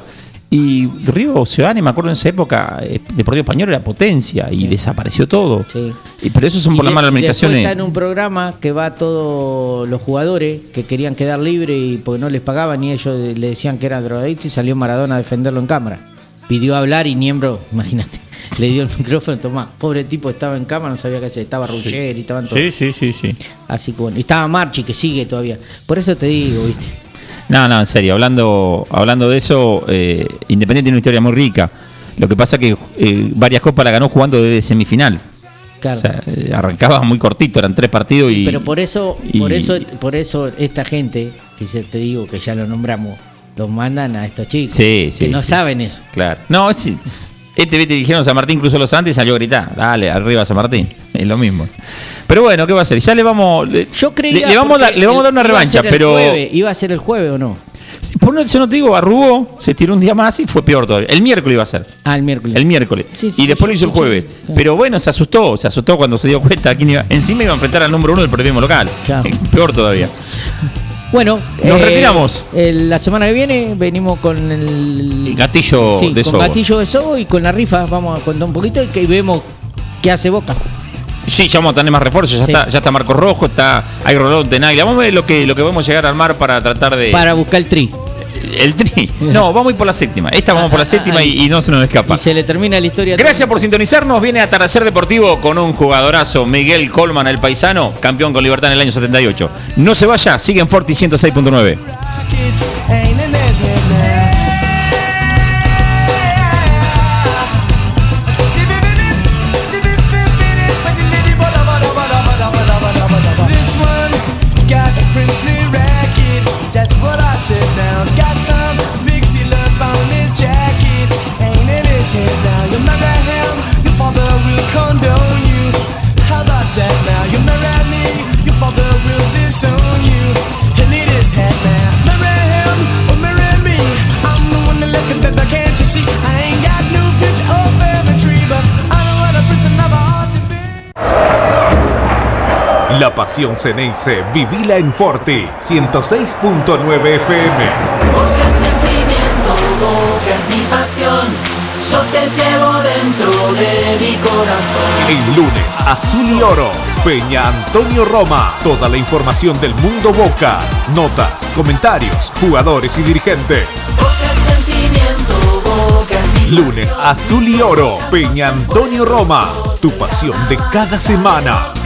S2: Y Río Sebane, me acuerdo en esa época, eh, Deportivo Español era potencia y desapareció todo.
S3: Sí.
S2: Y, pero eso son por las
S3: de-
S2: malas administraciones.
S3: Está en un programa que va todos los jugadores que querían quedar libres y porque no les pagaban y ellos le decían que eran drogadictos y salió Maradona a defenderlo en cámara. Pidió hablar y Niembro, *laughs* imagínate, le dio el micrófono, tomá. Pobre tipo estaba en cámara, no sabía qué hacer. Estaba Rugger y estaban todos.
S2: Sí, sí, sí, sí.
S3: Así que bueno. Y estaba Marchi que sigue todavía. Por eso te digo, viste.
S2: No, no, en serio, hablando, hablando de eso, eh, Independiente tiene una historia muy rica. Lo que pasa que eh, varias copas la ganó jugando desde semifinal.
S3: Claro.
S2: O sea, eh, arrancaba muy cortito, eran tres partidos y.
S3: Pero por eso,
S2: y-
S3: por eso, por eso esta gente, que ya te digo que ya lo nombramos, los mandan a estos chicos.
S2: Sí, sí,
S3: Que no saben eso.
S2: Claro. No, es, este viste, dijeron San Martín cruzó los Andes y salió a gritar. Dale, arriba San Martín. Es lo mismo. Pero bueno, ¿qué va a hacer? Ya le vamos. Le,
S3: Yo creía
S2: le, le vamos, a dar, le vamos a dar una revancha, pero.
S3: jueves, ¿Iba a ser el jueves o no?
S2: Por no, yo no te digo, arrugó, se tiró un día más y fue peor todavía. El miércoles iba a ser.
S3: Ah, el miércoles.
S2: El miércoles.
S3: Sí, sí,
S2: y después lo hizo el jueves.
S3: sí.
S2: Pero bueno, se asustó, se asustó cuando se dio cuenta quién iba. Encima iba a enfrentar al número uno del periodismo local.
S3: Claro. *laughs*
S2: Peor todavía.
S3: Bueno,
S2: Nos retiramos.
S3: el- la semana que viene venimos con el,
S2: El gatillo
S3: sí,
S2: de
S3: con
S2: Sobo.
S3: gatillo de Sobo y con la rifa. Vamos a contar un poquito y que vemos qué hace Boca.
S2: Sí, ya vamos a tener más refuerzos. Ya,
S3: Sí.
S2: está, ya está Marcos Rojo, está hay Rolón de Naglia. Vamos a ver lo que, lo que vamos a llegar a armar para tratar de.
S3: Para buscar el tri.
S2: El tri. No, vamos a ir por la séptima. Esta vamos por la séptima y, y no se nos escapa.
S3: Y se le termina la historia.
S2: Gracias por sintonizarnos. Viene Atardecer Deportivo con un jugadorazo, Miguel Colman, el paisano, campeón con Libertad en el año 78. No se vaya, sigue en Forti 106.9.
S1: La pasión Ceneice, vivila en Forti 106.9 FM.
S8: Es sentimiento, boca mi pasión. Yo te llevo dentro de mi corazón.
S1: El lunes, Azul y Oro, Peña Antonio Roma. Toda la información del mundo Boca, notas, comentarios, jugadores y dirigentes.
S8: Boca sentimiento, boca
S1: Lunes, Azul y Oro, Peña Antonio Roma. Tu pasión de cada semana.